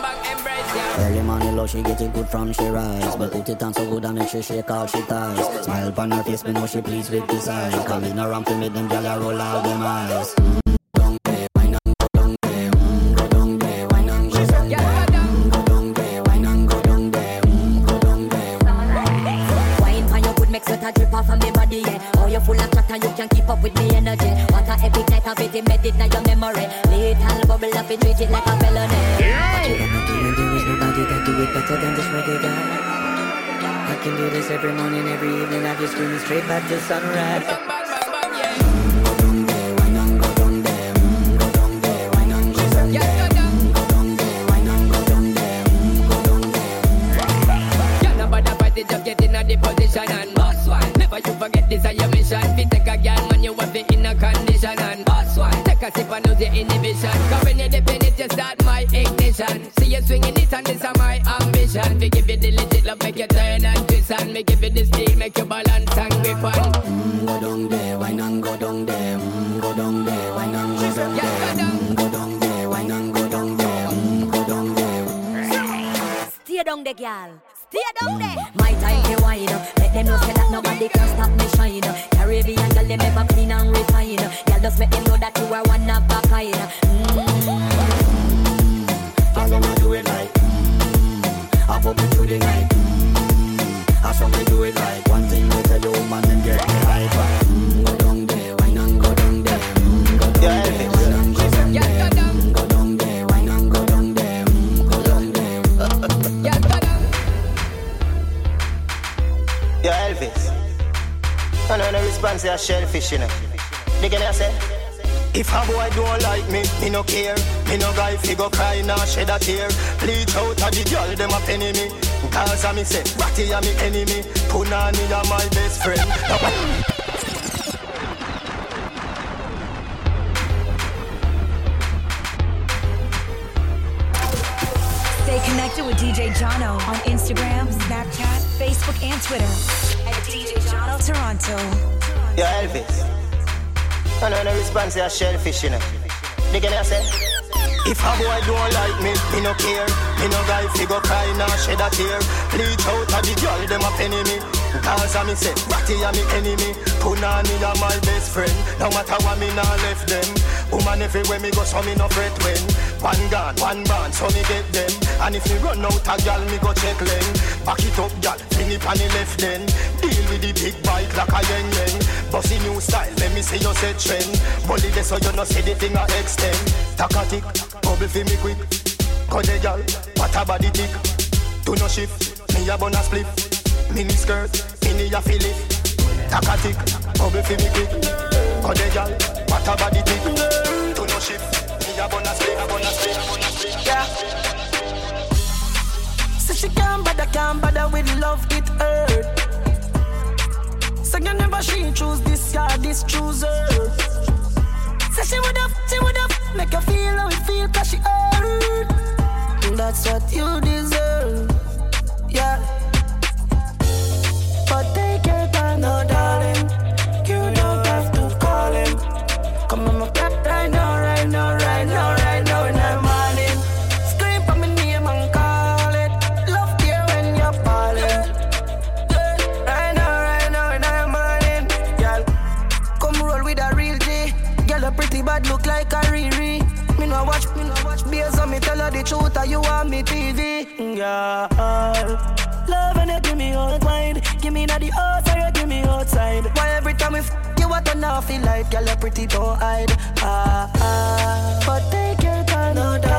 bang bang embrace. Early morning low, she get it good from she rise. But put it on so good and make she shake all she ties. Smile upon her face, me know she pleased with this eyes. Coming around to make them gyal roll out them eyes. Mm. embedded in your memory. Lethal bubble up and treat it like a felony. Yeah. But you got my demon, there is nobody that do it better than this reggae guy. I can do this every morning, every evening. I just screaming straight back to sunrise. Just get in a the position and boss one. Never you forget this is your mission. Take a sip and lose your inhibition. Cause when you dip in it, you start my ignition. See you swinging it and this is my ambition. We give you the legit love, make you turn and twist and me give you the steel, make you balance and grip on. Mm, go down there, wine and go down there. Mm, go down there, wine and go down there. Mm, go down there, wine and go down there. Mm, go down there. Stay down there, girl. Stay down there. My time to wine. Let them know say that nobody can stop me shine. Caribbean girl, them ever clean me, no care. Me no guy fi go cry nor shed a tear. Bleach out a the girl, them a penny me. Cause a me say, Ratty a me enemy. Punani a my best friend. Stay connected with DJ Jono on Instagram, Snapchat, Facebook, and Twitter at DJ Jono Toronto. Yo, Elvis. I know no response a shellfish, you know. Dig in say? If a boy don't like me, me no care. Me no guy fi go cry nor shed a tear. Bleach out a the girl, them a penny me. Cause a me say, Ratty a me enemy. Punani a my best friend. No matter what me nah left them. Woman everywhere me go, so me no fret when. One gun, one band, so me get them. And if me run out a gal, me go check lane. Back it up, gal, fling it on the left then. Deal with the big bike like a yen yen. Bossy new style, let me see you set trend. Bully this so you no see the thing I extend. Takatik, bubble fi me quick. Cause the gal, what a body tick. Do no shift, me a bonus split. Mini skirt, mini a fill it. Takatik, bubble fi me quick. Cause the gal, a body tick. Do no shift, me a split, a split, a split. Yeah. Say she can't bother, can't bother with love, it hurt. Say you never she choose this guy, this choose her. Say she would have, she would have, make her feel how it feel, cause she hurt. That's what you deserve, yeah. Or you want me TV. Girl. Love when you give me all wine. Give me that the house you give me outside. Why every time we f- you what off feel like girl you pretty don't hide. Ah ah. But take your time, no darling.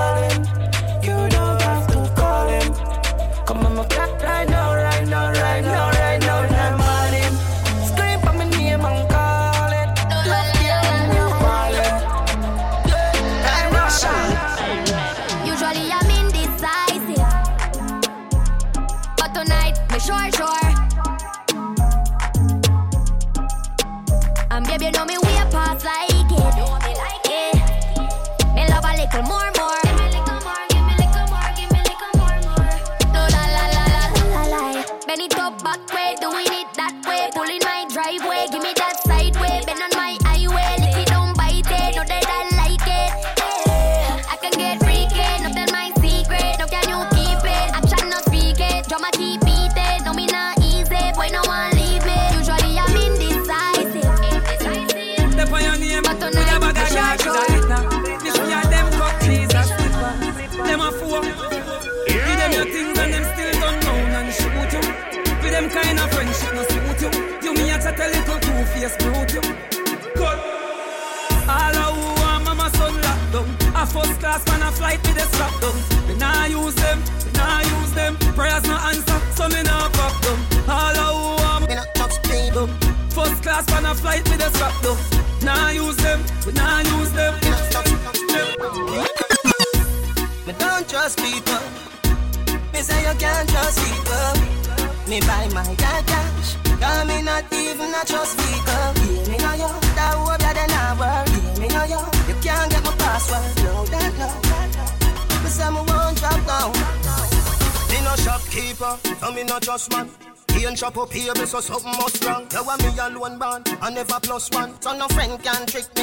Never plus one. So no friend can trick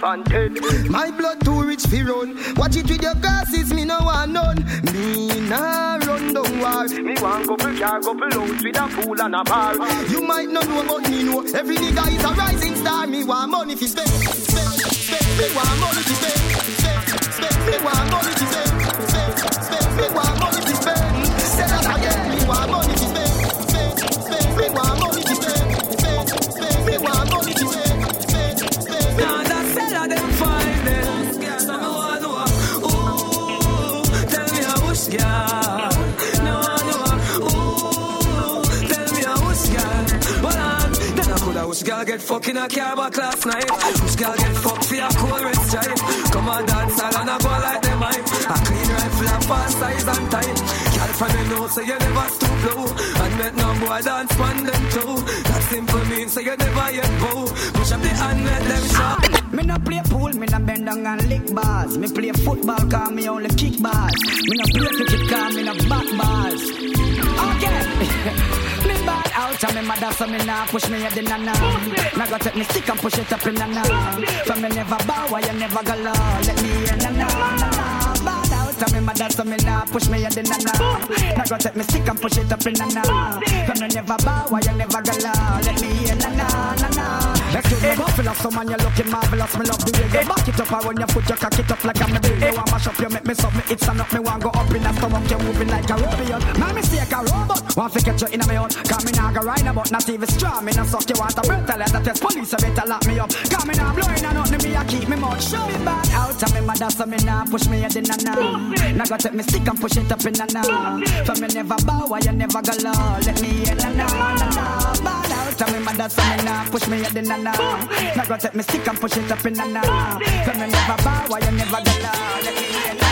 dead. My blood too rich fi run. Watch it with your glasses, me no want none. Me nah run down war. Me want couple car, couple house with a pool and a bar. You might not know, but me know. Every nigga is a rising star. Me want money fi spend, spend, spend. Me want money fi spend, spend, spend. Me want girl get fucked in a car back last night. Which girl get fucked for a cool red stripe. Come on dance hall and I go like them hype. A clean rifle and fast size and tight. Girl from the know say you never stoop low. And make no boy dance on them too. That simple means say you never yet bow. Push up the hand let them shout. Me no play pool, me no bend down and lick bars. Me play football, cause me only kick bars. Me no play cricket, cause me no back bars. Me bad out and me mother so me nah push me head in a nah. Now go take me stick and push it up in a nah. From me never bow, why you never go low. Let me hear na nah, na nah. Bad out and me mother so me nah push me head in a nah. Now go take me stick and push it up in a nah. From me never bow, why you never go low. Let me hear na nah, na nah. Excuse me, buffalo, so man, you're looking marvelous. Me love the way you back it up, and when you put your cock it up like I'm a baby. You want mash up, you make me suck me, it's up, me want go up in a stomach, you moving like a robot. My mistake, a robot. Want to catch you in a me own. Cause me nah go ride about, not even strong. Me nah suck you, want a tell that test police, you better lock me up. Cause me nah blowing a nothing, me a keep me mouth shut. Me bad out, and me mother, so me nah push me head in a nah. Now go take me stick and push it up in a nah. For me never bow, why you never go low. Let me in a nah, nah, nah. And me mother, so me nah push me head in a nah. gonna take me stick and push it up in a nah. For me never bow, why you never go low. Let me in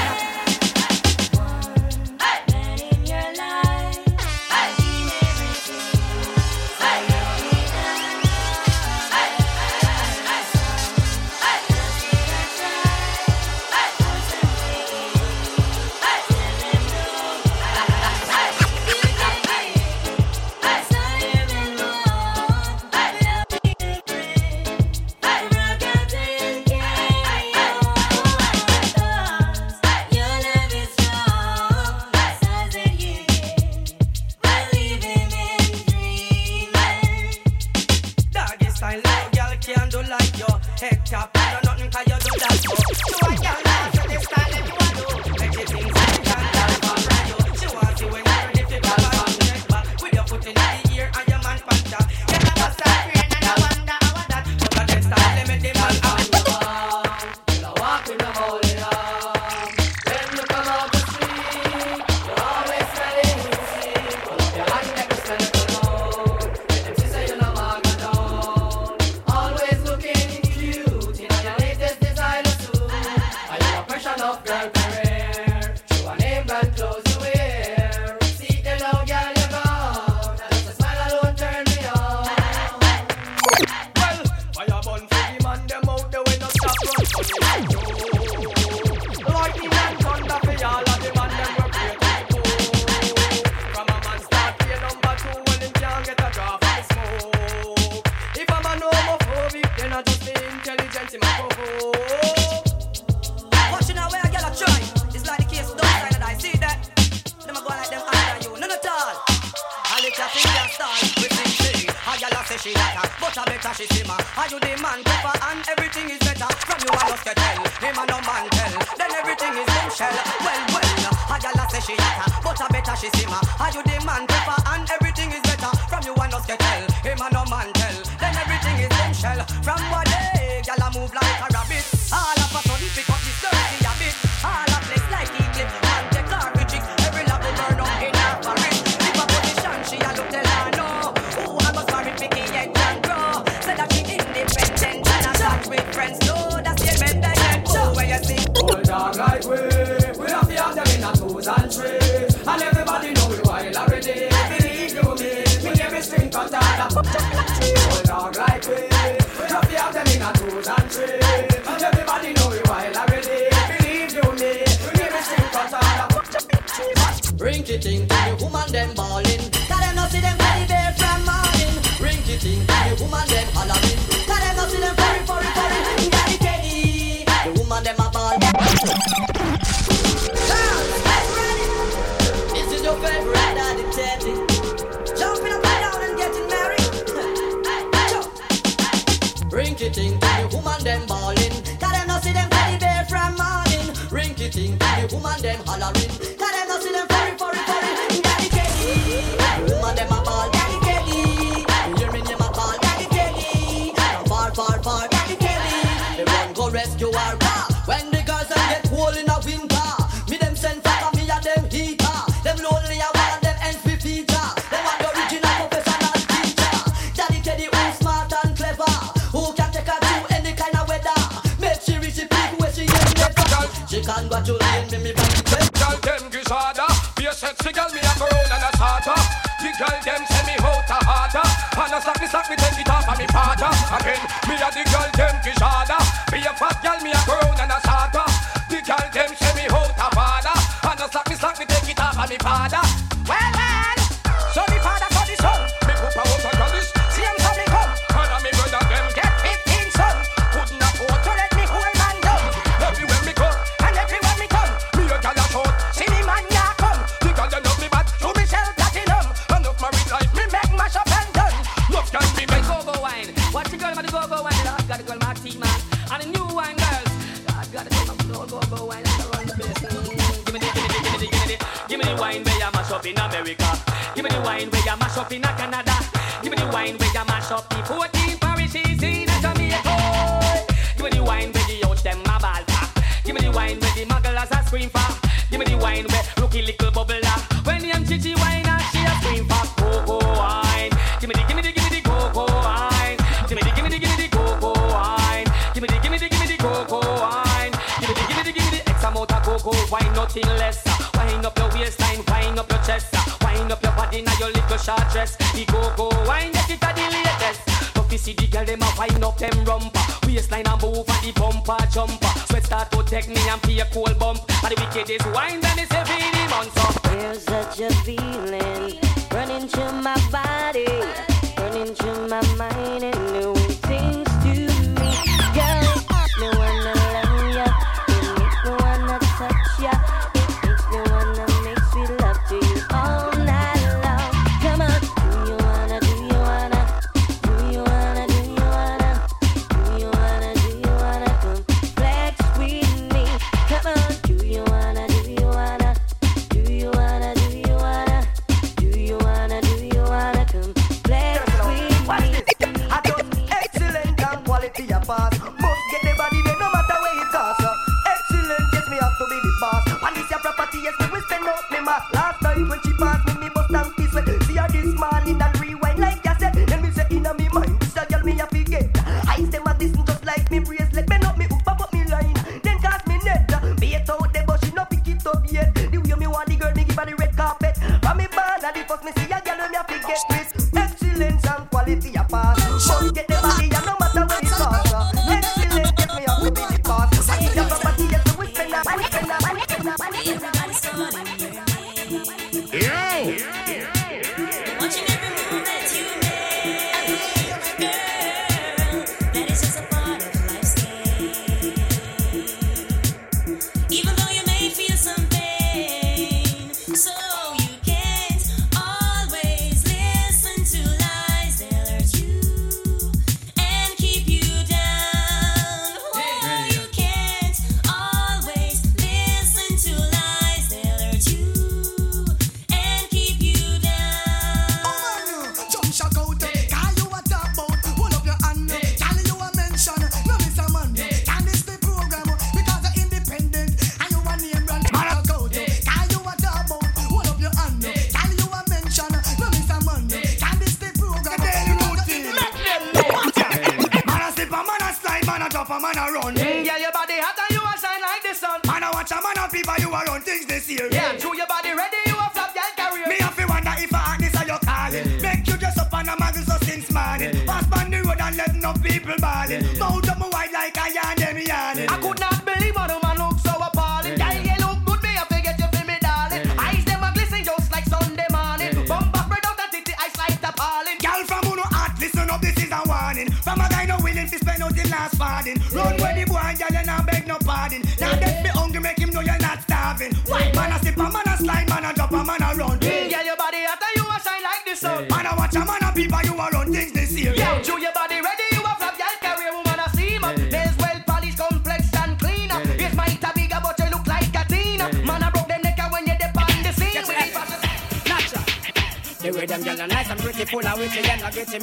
girl career? Show a name brand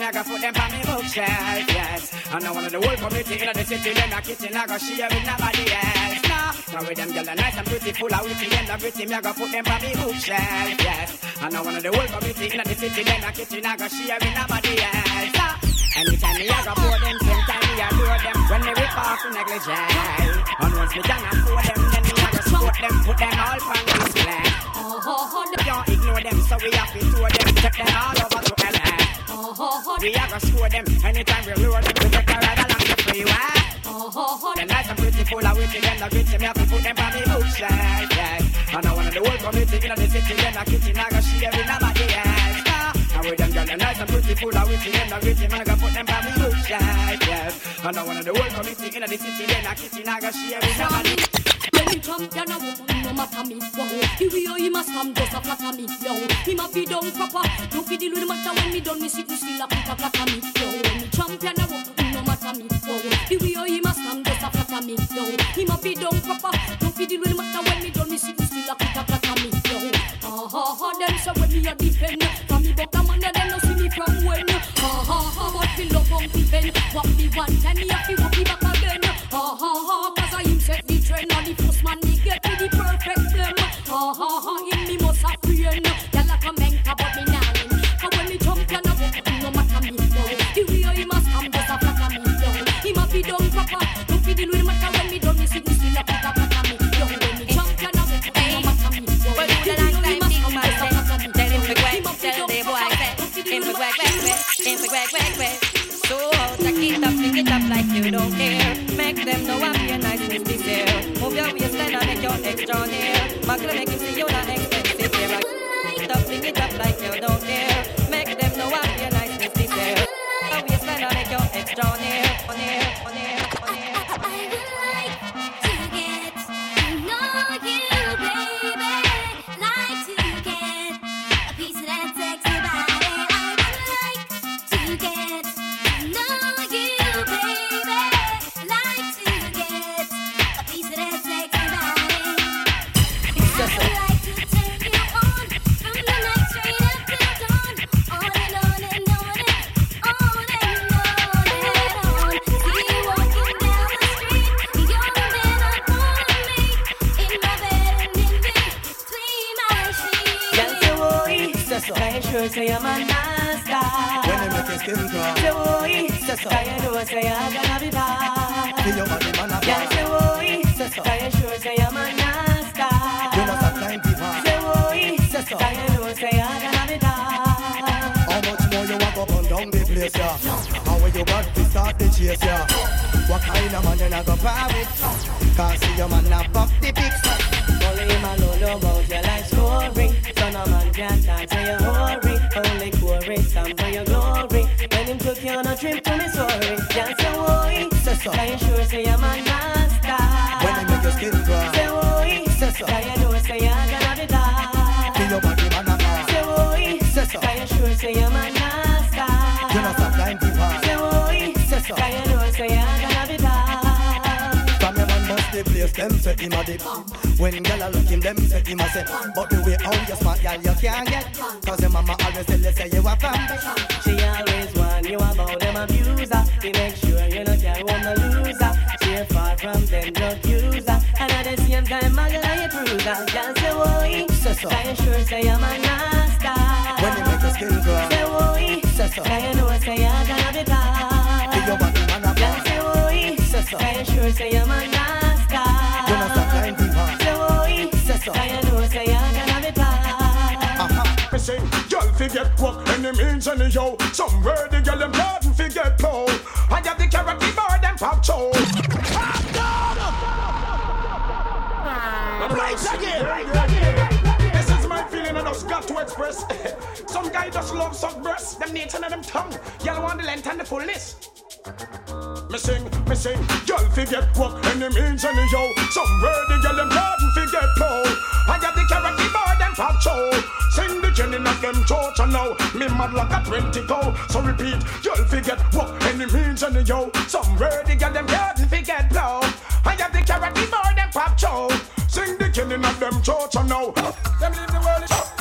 me oh, I go put them on me bookshelf, yes. And now one of the whole community in the city, them a kitchen, I go share with nobody else. Nah, now with them girls nice and pretty, full of witty and gritty, me oh, I go put them on me bookshelf, yes. And now one of the whole community in the city, them a kitchen, I go share with nobody else. Anytime me I go pour them, same time me I adore them. When me rip off the negligee, and once me done I pour them, then me I go support them, put them all on display. Oh, Don't ignore them, so we have to tour them, take them all over to LA. We are gonna score them anytime we lure them. We take a ride along the freeway. Oh, them nice and pretty, full of witty, them the gritty. Me have to put them on me bookshelf, yes. And I of the whole community in the city, them the kitchen, I go share with nobody else. And with them girls, them nice and pretty, full of witty, them the gritty. Man, I go put them on me bookshelf, yes. And I of the whole community in the city, them the kitchen, I go share with nobody. When he champion a woman, no matter me, wow. The way he must come just a flatter me, yo. He must be done proper. No fi deal with the matter when me done, me sit me still a put a flatter me, yo. When he champion a woman, no matter me, wow. The way he must come just a flatter me, yo. He must be done proper. No fi deal with the matter when me done, me sit me still a put a flatter me, yo. Ha ha ha, them say when me a defend. From me buck a man, them no see me from when. Ha ha ha, but me love Uncle Ben. What me one time, me have to Oh, ha ha, me must have. Y'all a menka, but me nah win. When me jump, you know, no matter me, no. The way he must come, just a flatter me. He must be done proper. Deal with the matter when me done, me sit me still a a flatter me, yo. When me jump, you know, no matter me, yo. Well, The do the way long time big come, man just a say, flatter me, tell him to quack, tell the boy proper. say, No fi deal him to quack, quack, me quack, him to quack, quack, quack. So out, take it up, pick it up like you don't care. Make them know I'm your niceness this year. Waistline and make your extra near. Magna make him see you not expensive here. It up, pick it up like you don't oi. Say so. I just love soft breasts, them nature and them tongue. Y'all want the length and the fullness. Me sing, me sing, girl forget work any means any yo. Somewhere the girl them garden forget cold. I got the character boy them pop show. Sing the genin of them church and now me mad like a twenty go. So repeat, girl forget work any means any yo. Somewhere the girl them garden forget blow. I got the character boy them pop show. Sing the genin of them church and now them leave the world.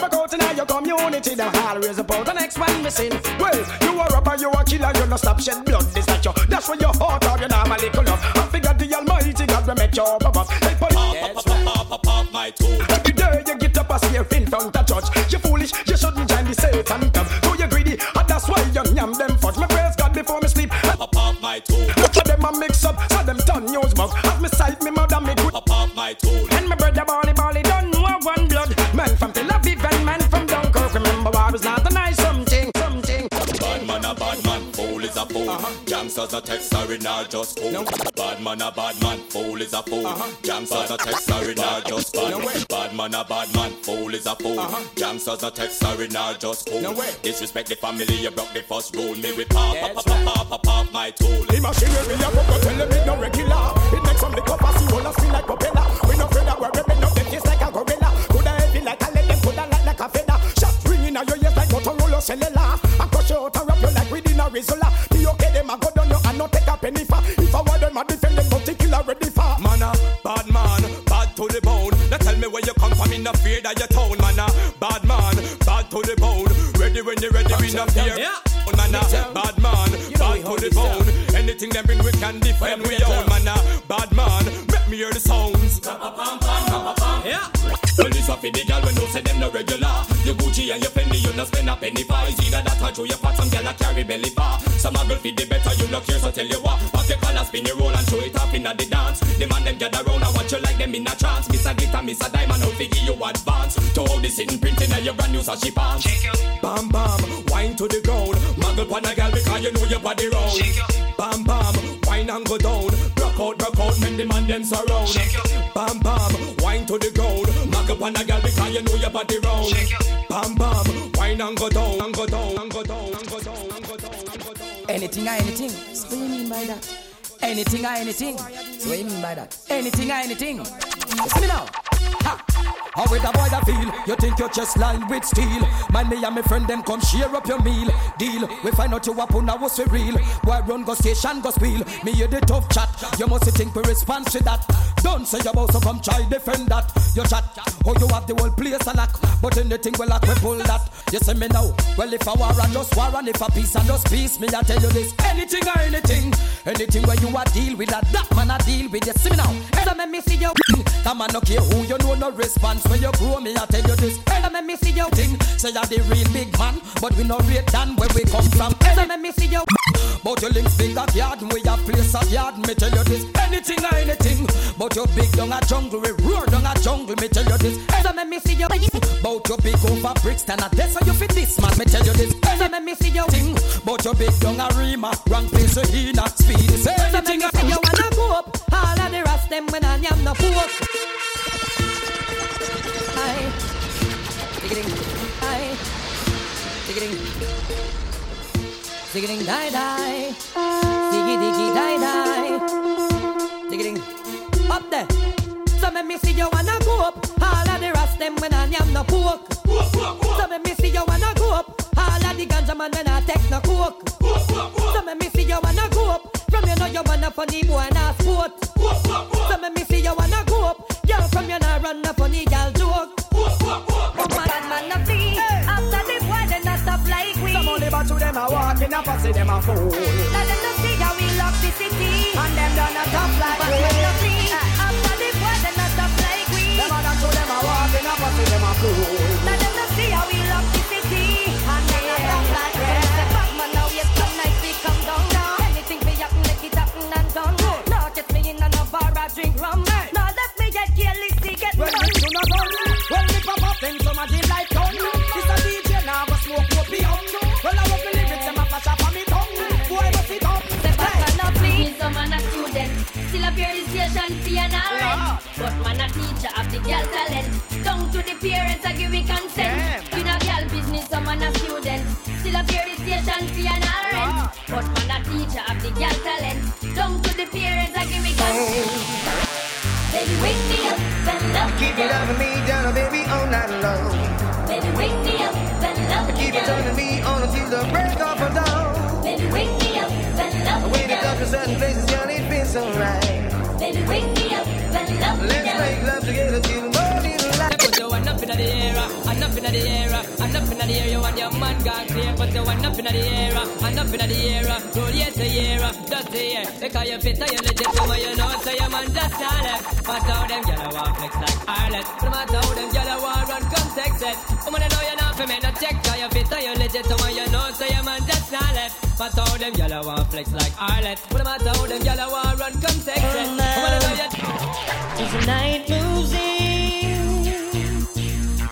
Rock out in your community, them always about the next one missing. Well, you are rapper, you are killer, you no stop shed blood. This that you, that's where your heart are, you know, a little love. I figure the Almighty God will make your pop. text sorry, not just cool. No. Bad man a bad man, fool is a fool. Uh-huh. Gangsters a text sorry, not just bad. No. Bad man a bad man, fool is a fool. Uh-huh. Gangsters a text sorry, not just cool. No. Disrespect the family, you broke the first rule. Me we pop, pop, pop, pop, pop, pop, pop, my tool. The machinery a go tell them it no regular. It makes some liquor pass, you all a see like propeller. We no afraid of when you're ready, we not fear. Oh, man, a bad man, bad for the bone. Anything them bring, we can defend. We own, man, a bad man. Make me hear the sounds. Yeah. Well, this a for the girl when no say them no regular. Your Gucci and your you no spend a penny for. It's either that or through your pot, some gal a carry belly bar. Some a girl feed the better, you no care, so tell you what. Pop your collar, spin your roll and show it off inna the dance. The man them gather round and watch you like them in a trance. Miss a glitter, miss a diamond, out figure you advance. To all the sitting printing and your brand new sashi pants. Bam bam, wine to the ground. Muggle pon a gal because you know your body round. Bam bam, wine and go down. Rock out, rock out, men the man them surround. Bam bam, wine to the ground. Muggle pon a gal because you know your body round. Bam bam, and go down, and go down, and go down, and go down, and go down, and go down. Anything or anything. So what you mean by that? Anything or anything. So what you mean by that? Anything or anything. Listen me now. Ha. How with a boy I feel? You think your chest lined with steel? Man, me and my friend them come share up your meal. Deal. We find out you up on was for real. Boy run go station go spiel. Me hear the tough chat. You must think we respond to that. Don't say you about so come try defend that. You chat. Oh you have the whole place a lock. But anything will lock we pull that. You say me now. Well if I war and just war and if a peace and just peace, me I tell you this. Anything or anything. Anything where you a deal with that, that man a deal with. You see me now. So me me see your you. That man no care who you know no response when you grow me. I tell you this. Hey, me me see you thing. Say you're the real big man, but we no rate than where we come from. Hey, me me see you. But your links big a yard, we a place of yard. Me tell you this. Anything or anything. But your big down a jungle, we roar down a jungle. Me tell you this. Hey, me me see you. But your big over bricks and a desk, so you fit this man. Me tell you this. Hey, me me see you thing. But your big down a rima, wrong place so he not speed. Say anything. Say you wanna go up, all of the rest them when I am no pork. Aye. Digging, aye. Digging. Digging, die, die. Diggy, diggy, die, die. Digging. Up there. So me me see you wanna go up, all of the rest them when I am no pork. So me me see you wanna go up, all of the ganja man when I take no coke. So me me see you wanna go up, from you know you wanna funny boy and a sport. So me me see you wanna go up, girl from you know run a funny girl joke. We. Some only but to them a walk in a pussy, them a fool. Now them see how we lock the city, And them done a tough like we. man a flee, after the boy they not stop like we. Them a done to them a walk in a pussy, them a fool. Now them no see how we the city, and them not like we. Say bad man now yes some night we come down. Anything we happen, make it happen and done. No get me in a bar or drink rum. No let me get careless, get When done. we do not when we pop up, then up here the station fee and a rent. But man a teacher of the girl talent. Down to the parents I give me consent. In a girl business, some man a student, still up here the station fee and a rent. But man a teacher of the girl talent. Down to the parents I give me consent. Baby wake me up and love Keep you loving me down, baby, all night long. Baby wake me up and love Keep it turning me on until the break of dawn. Baby wake me up and love it comes to certain places, girl, it feels so right. But how them gyal want flex like Ireland. No matter how them gyal want run, come text it. I know you're not for me, no check. Cause you fit and you legit, so you know, so your man just started. But how them gyal want flex like Ireland. No matter them gyal want run, come text As the night moves in,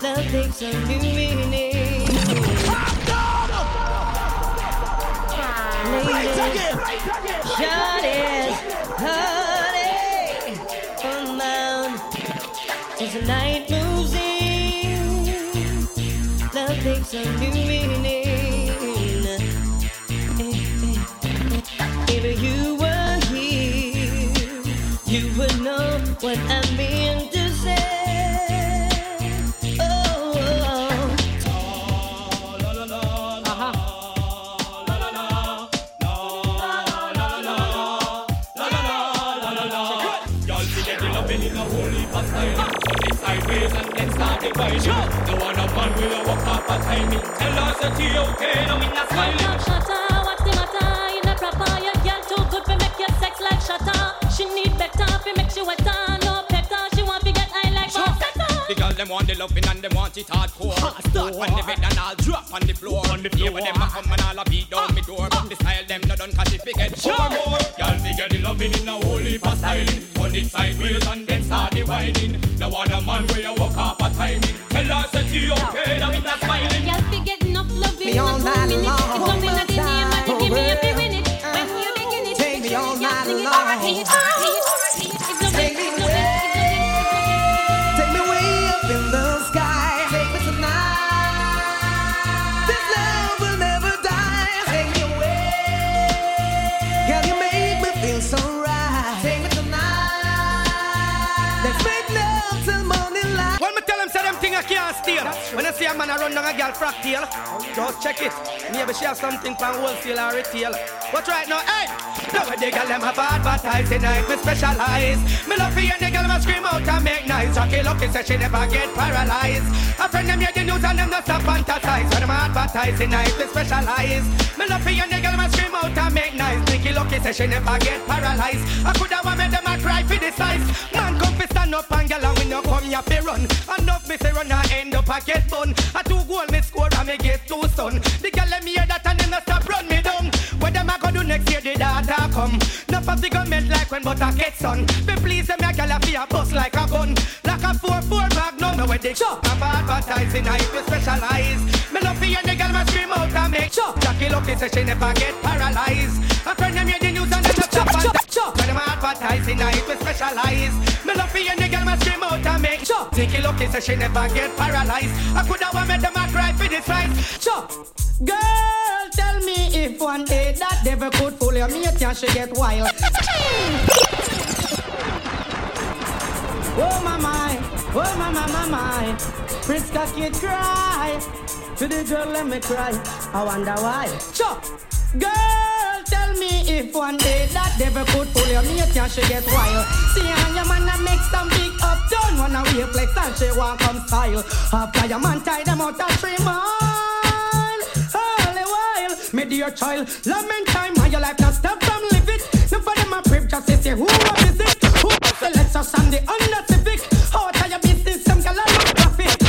love takes a new meaning. Ladies, shawty's honey, unbound. As the night moves in, love takes a new meaning. ways and then start dividing. Sure. The one up and will walk up at timing. Tell us that you okay, no in a smiling. What's the matter? You not proper, girl too good to make your sex life shatter. She need better, fi make she wetter. No better, she want to get high like sure. The girl them want the loving and them want it hardcore. Ha, start on the bed and I'll drop on the floor. On the floor. Yeah, them a come and I'll beat down ah, me door. But the style them not done 'cause if we get sure. more. Y'all me get the loving in a whole heap of styling. Turn it sideways and then start the whining. The one a man where you walk off a timing. Tell her say she okay, that mean that's smiling. Y'all be getting enough loving Me all in a night two minutes. long. It's something that the name and give me a big minute. When you begin it, Take me all y'all night sing it long. A man a run down a girl frack tail, just check it. Maybe she have something from wholesale or retail. But right now, hey, now when the girl them have advertising night, me specialize. Me love for the girl me scream out and make noise. Rocky lucky say she never get paralyzed. A friend them hear the news and them not stop fantasize. When them advertising night, me specialize. Me love for the girl me scream out and make noise. Nicky lucky say she never get paralyzed. I coulda want make them a cry for the size. Man come fi stand up and girl and we no come here fi run. Enough me say run and end up a get bun. A two goal me score and me get two son. The girl let hear that and them not stop run me down. What them a go do next year the data come. Enough of the government like when butter get sun. Be please them a girl a fi a bust like a gun. Like a four four magnum. Now when they chop of advertising I fi specialize. Me love fi the girl me scream out and make chop. Jackie Lucky say she never get paralyzed. A friend them hear the news and them not chop chop chop. When them advertising I fi specialize. Me love fi the girl me scream out and make chop. Jackie Lucky say she never get paralyzed. I coulda want make them a cry for this price. Chop. Girl, me if one day that devil could fool you, me and she get wild. Oh my my, oh my my my my, Friska kid cry. To the girl let me cry. I wonder why. Chop. Girl, tell me if one day that devil could fool you, me and she get wild. See how your man a make some big uptown, wanna wear flex and she want come style. After your man tie them out a three while. Me dear child, lament time, how your life not stop from live it. No for them a priv, just say who a visit, who the let's us and the under civic. Out of your business, some gal a look profit.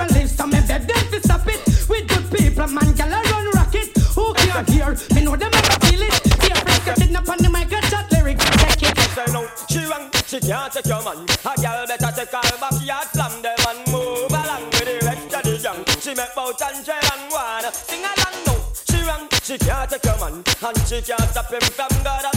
And live some me beg them to stop it. With good people, man, gal a run rocket. Who can't hear? Me know them ever feel it. See a friend sitting up on the mic, a chat lyrics. Check it. Say no, she wrong, she can't take your man. A girl better take her backyard, slam them and move along with the rest of the gang. She make bout and she can't take your man. And she can't stop him from God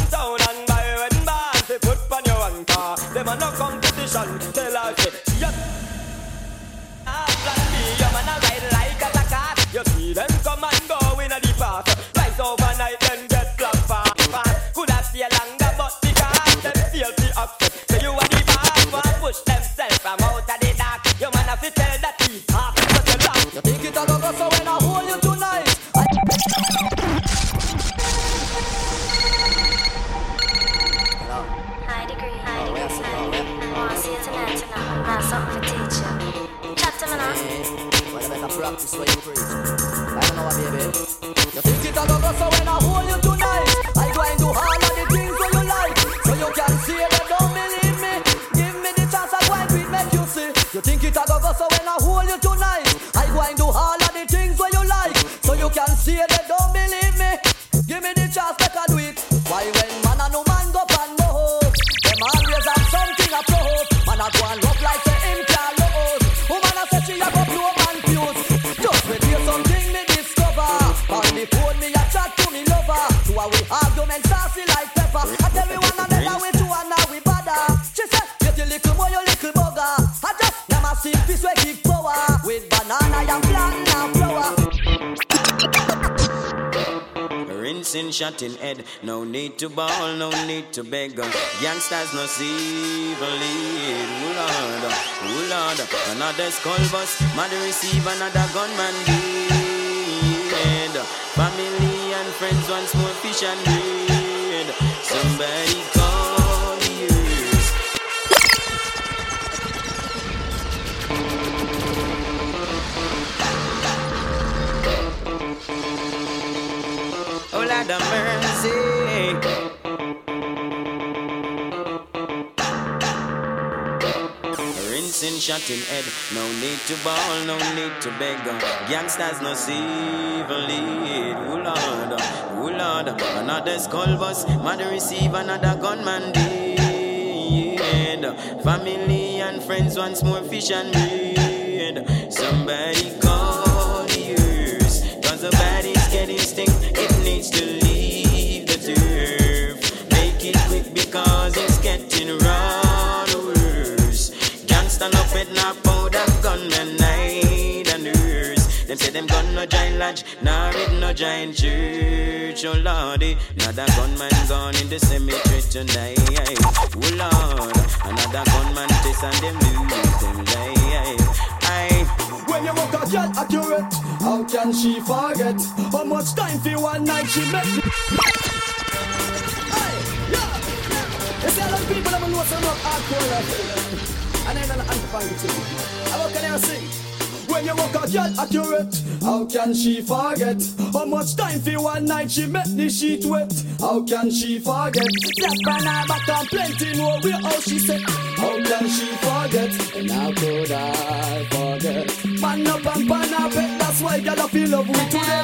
better Rinsing, shot in head. No need to ball, no need to beg. Youngsters no see lead. Oh Lord, oh Lord. Another skull bus, mother receive another gunman dead. Family and friends once more fish and bread. Somebody shot in head. No need to ball, no need to beg. Gangsters no civil lead. Oh Lord, oh Lord. Another skull bus, mother receive another gunman dead. Family and friends once more fish and bread. Somebody call the earth. Cause the body's getting stink. It needs to say them gun no giant lodge, nah it no giant church. Oh lordy, another gunman gone in the cemetery tonight. Oh lord, another gunman test and them lose them life. When you walk a girl accurate, how can she forget? How much time for one night she make me? Hey, yeah. You see a lot of people that know some rock hardcore. And I don't understand it too. How can I sing? When you walk a girl accurate, how can she forget? How much time for one night she make the sheet wet? How can she forget? Black banana back and plenty more. We how she said. How can she forget? And how could I forget? Man up and pan up that's why girl I feel love with today.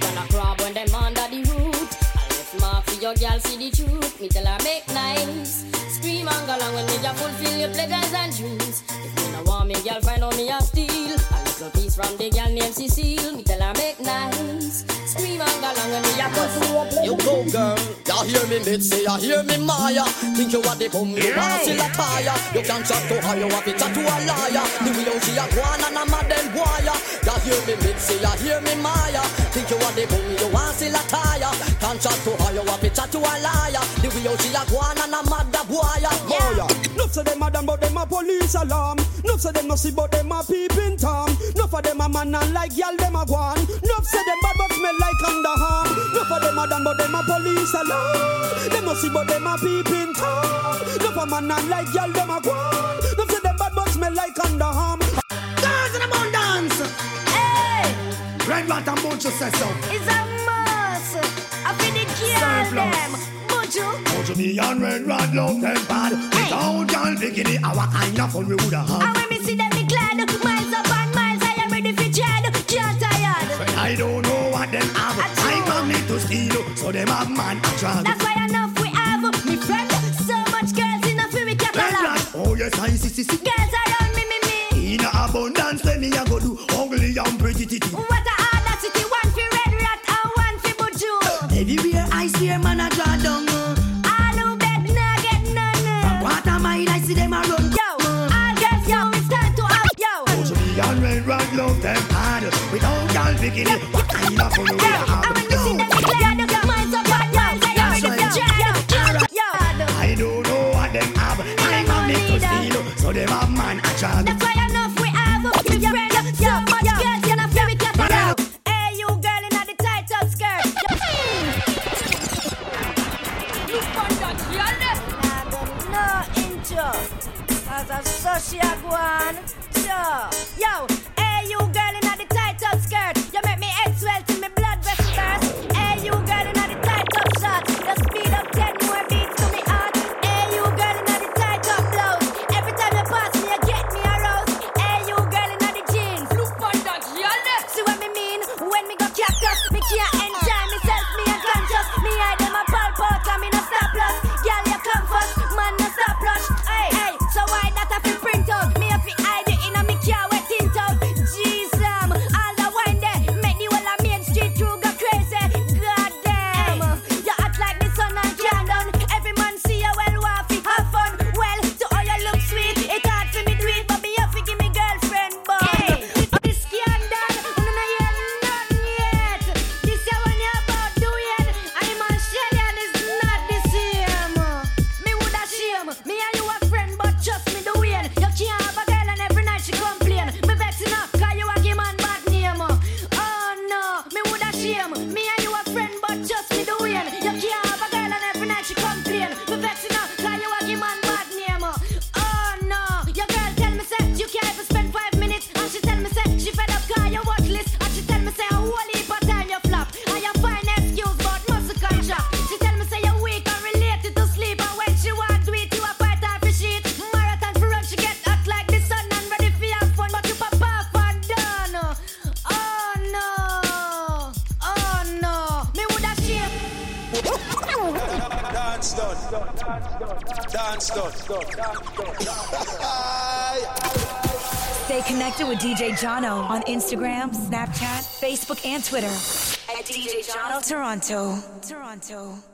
Gonna crab when them under the root. I left mark for your girl see the truth. Me tell her make nice. Scream and go along when me just fulfill your pleasures and dreams. If me no want me girl find out me a steal. A little piece from the girl named Cecile. Me tell her make nice. Scream and go along when me just fulfill You go girl, you hear me Mitzi, you hear me Maya. Think you are the bum, you want to la tire. You can't chat to her, you have to chat to a liar. The way how she a go on and a mad them wire. You hear me Mitzi, you hear me Maya. Think you are the bum, you want to la tire. Can't chat to her, you have to chat to a liar. The way how she a go on and a mad them wire. Boya Nuff say them a done but them a police alarm Nuff say them no see but them a peeping tom Nuff of them a man and like y'all them a go Nuff say them bad but smell like underarm Nuff of them a done but them a police alarm Them no see but them a peeping tom Nuff a man and like y'all them a go Nuff say them bad but smell like underarm Girls in the abundance. Hey, Red Rat and Bunch say so. it's a must. I feel the girl Surplus. them. Buju, Me and Red Rat love them bad. Without y'all bikini, our kind of fun we woulda and when me see them, me glad. Miles up and miles, I am ready for dread. Can't tired. But I don't know what them have. I come need to steal, so them have man a drag. That's why enough we have. Me friend, so much girls free Red catalog. Oh yes I see see see. Girls Without y'all bikini, what kind of fun we have? And when see them, me glad. Miles up and I am ready for dread. Yo, I don't know what them have. I come need to steal, so them have man a drag. Jono on Instagram, Snapchat, Facebook, and Twitter. At DJ Jono Toronto. Toronto. Toronto.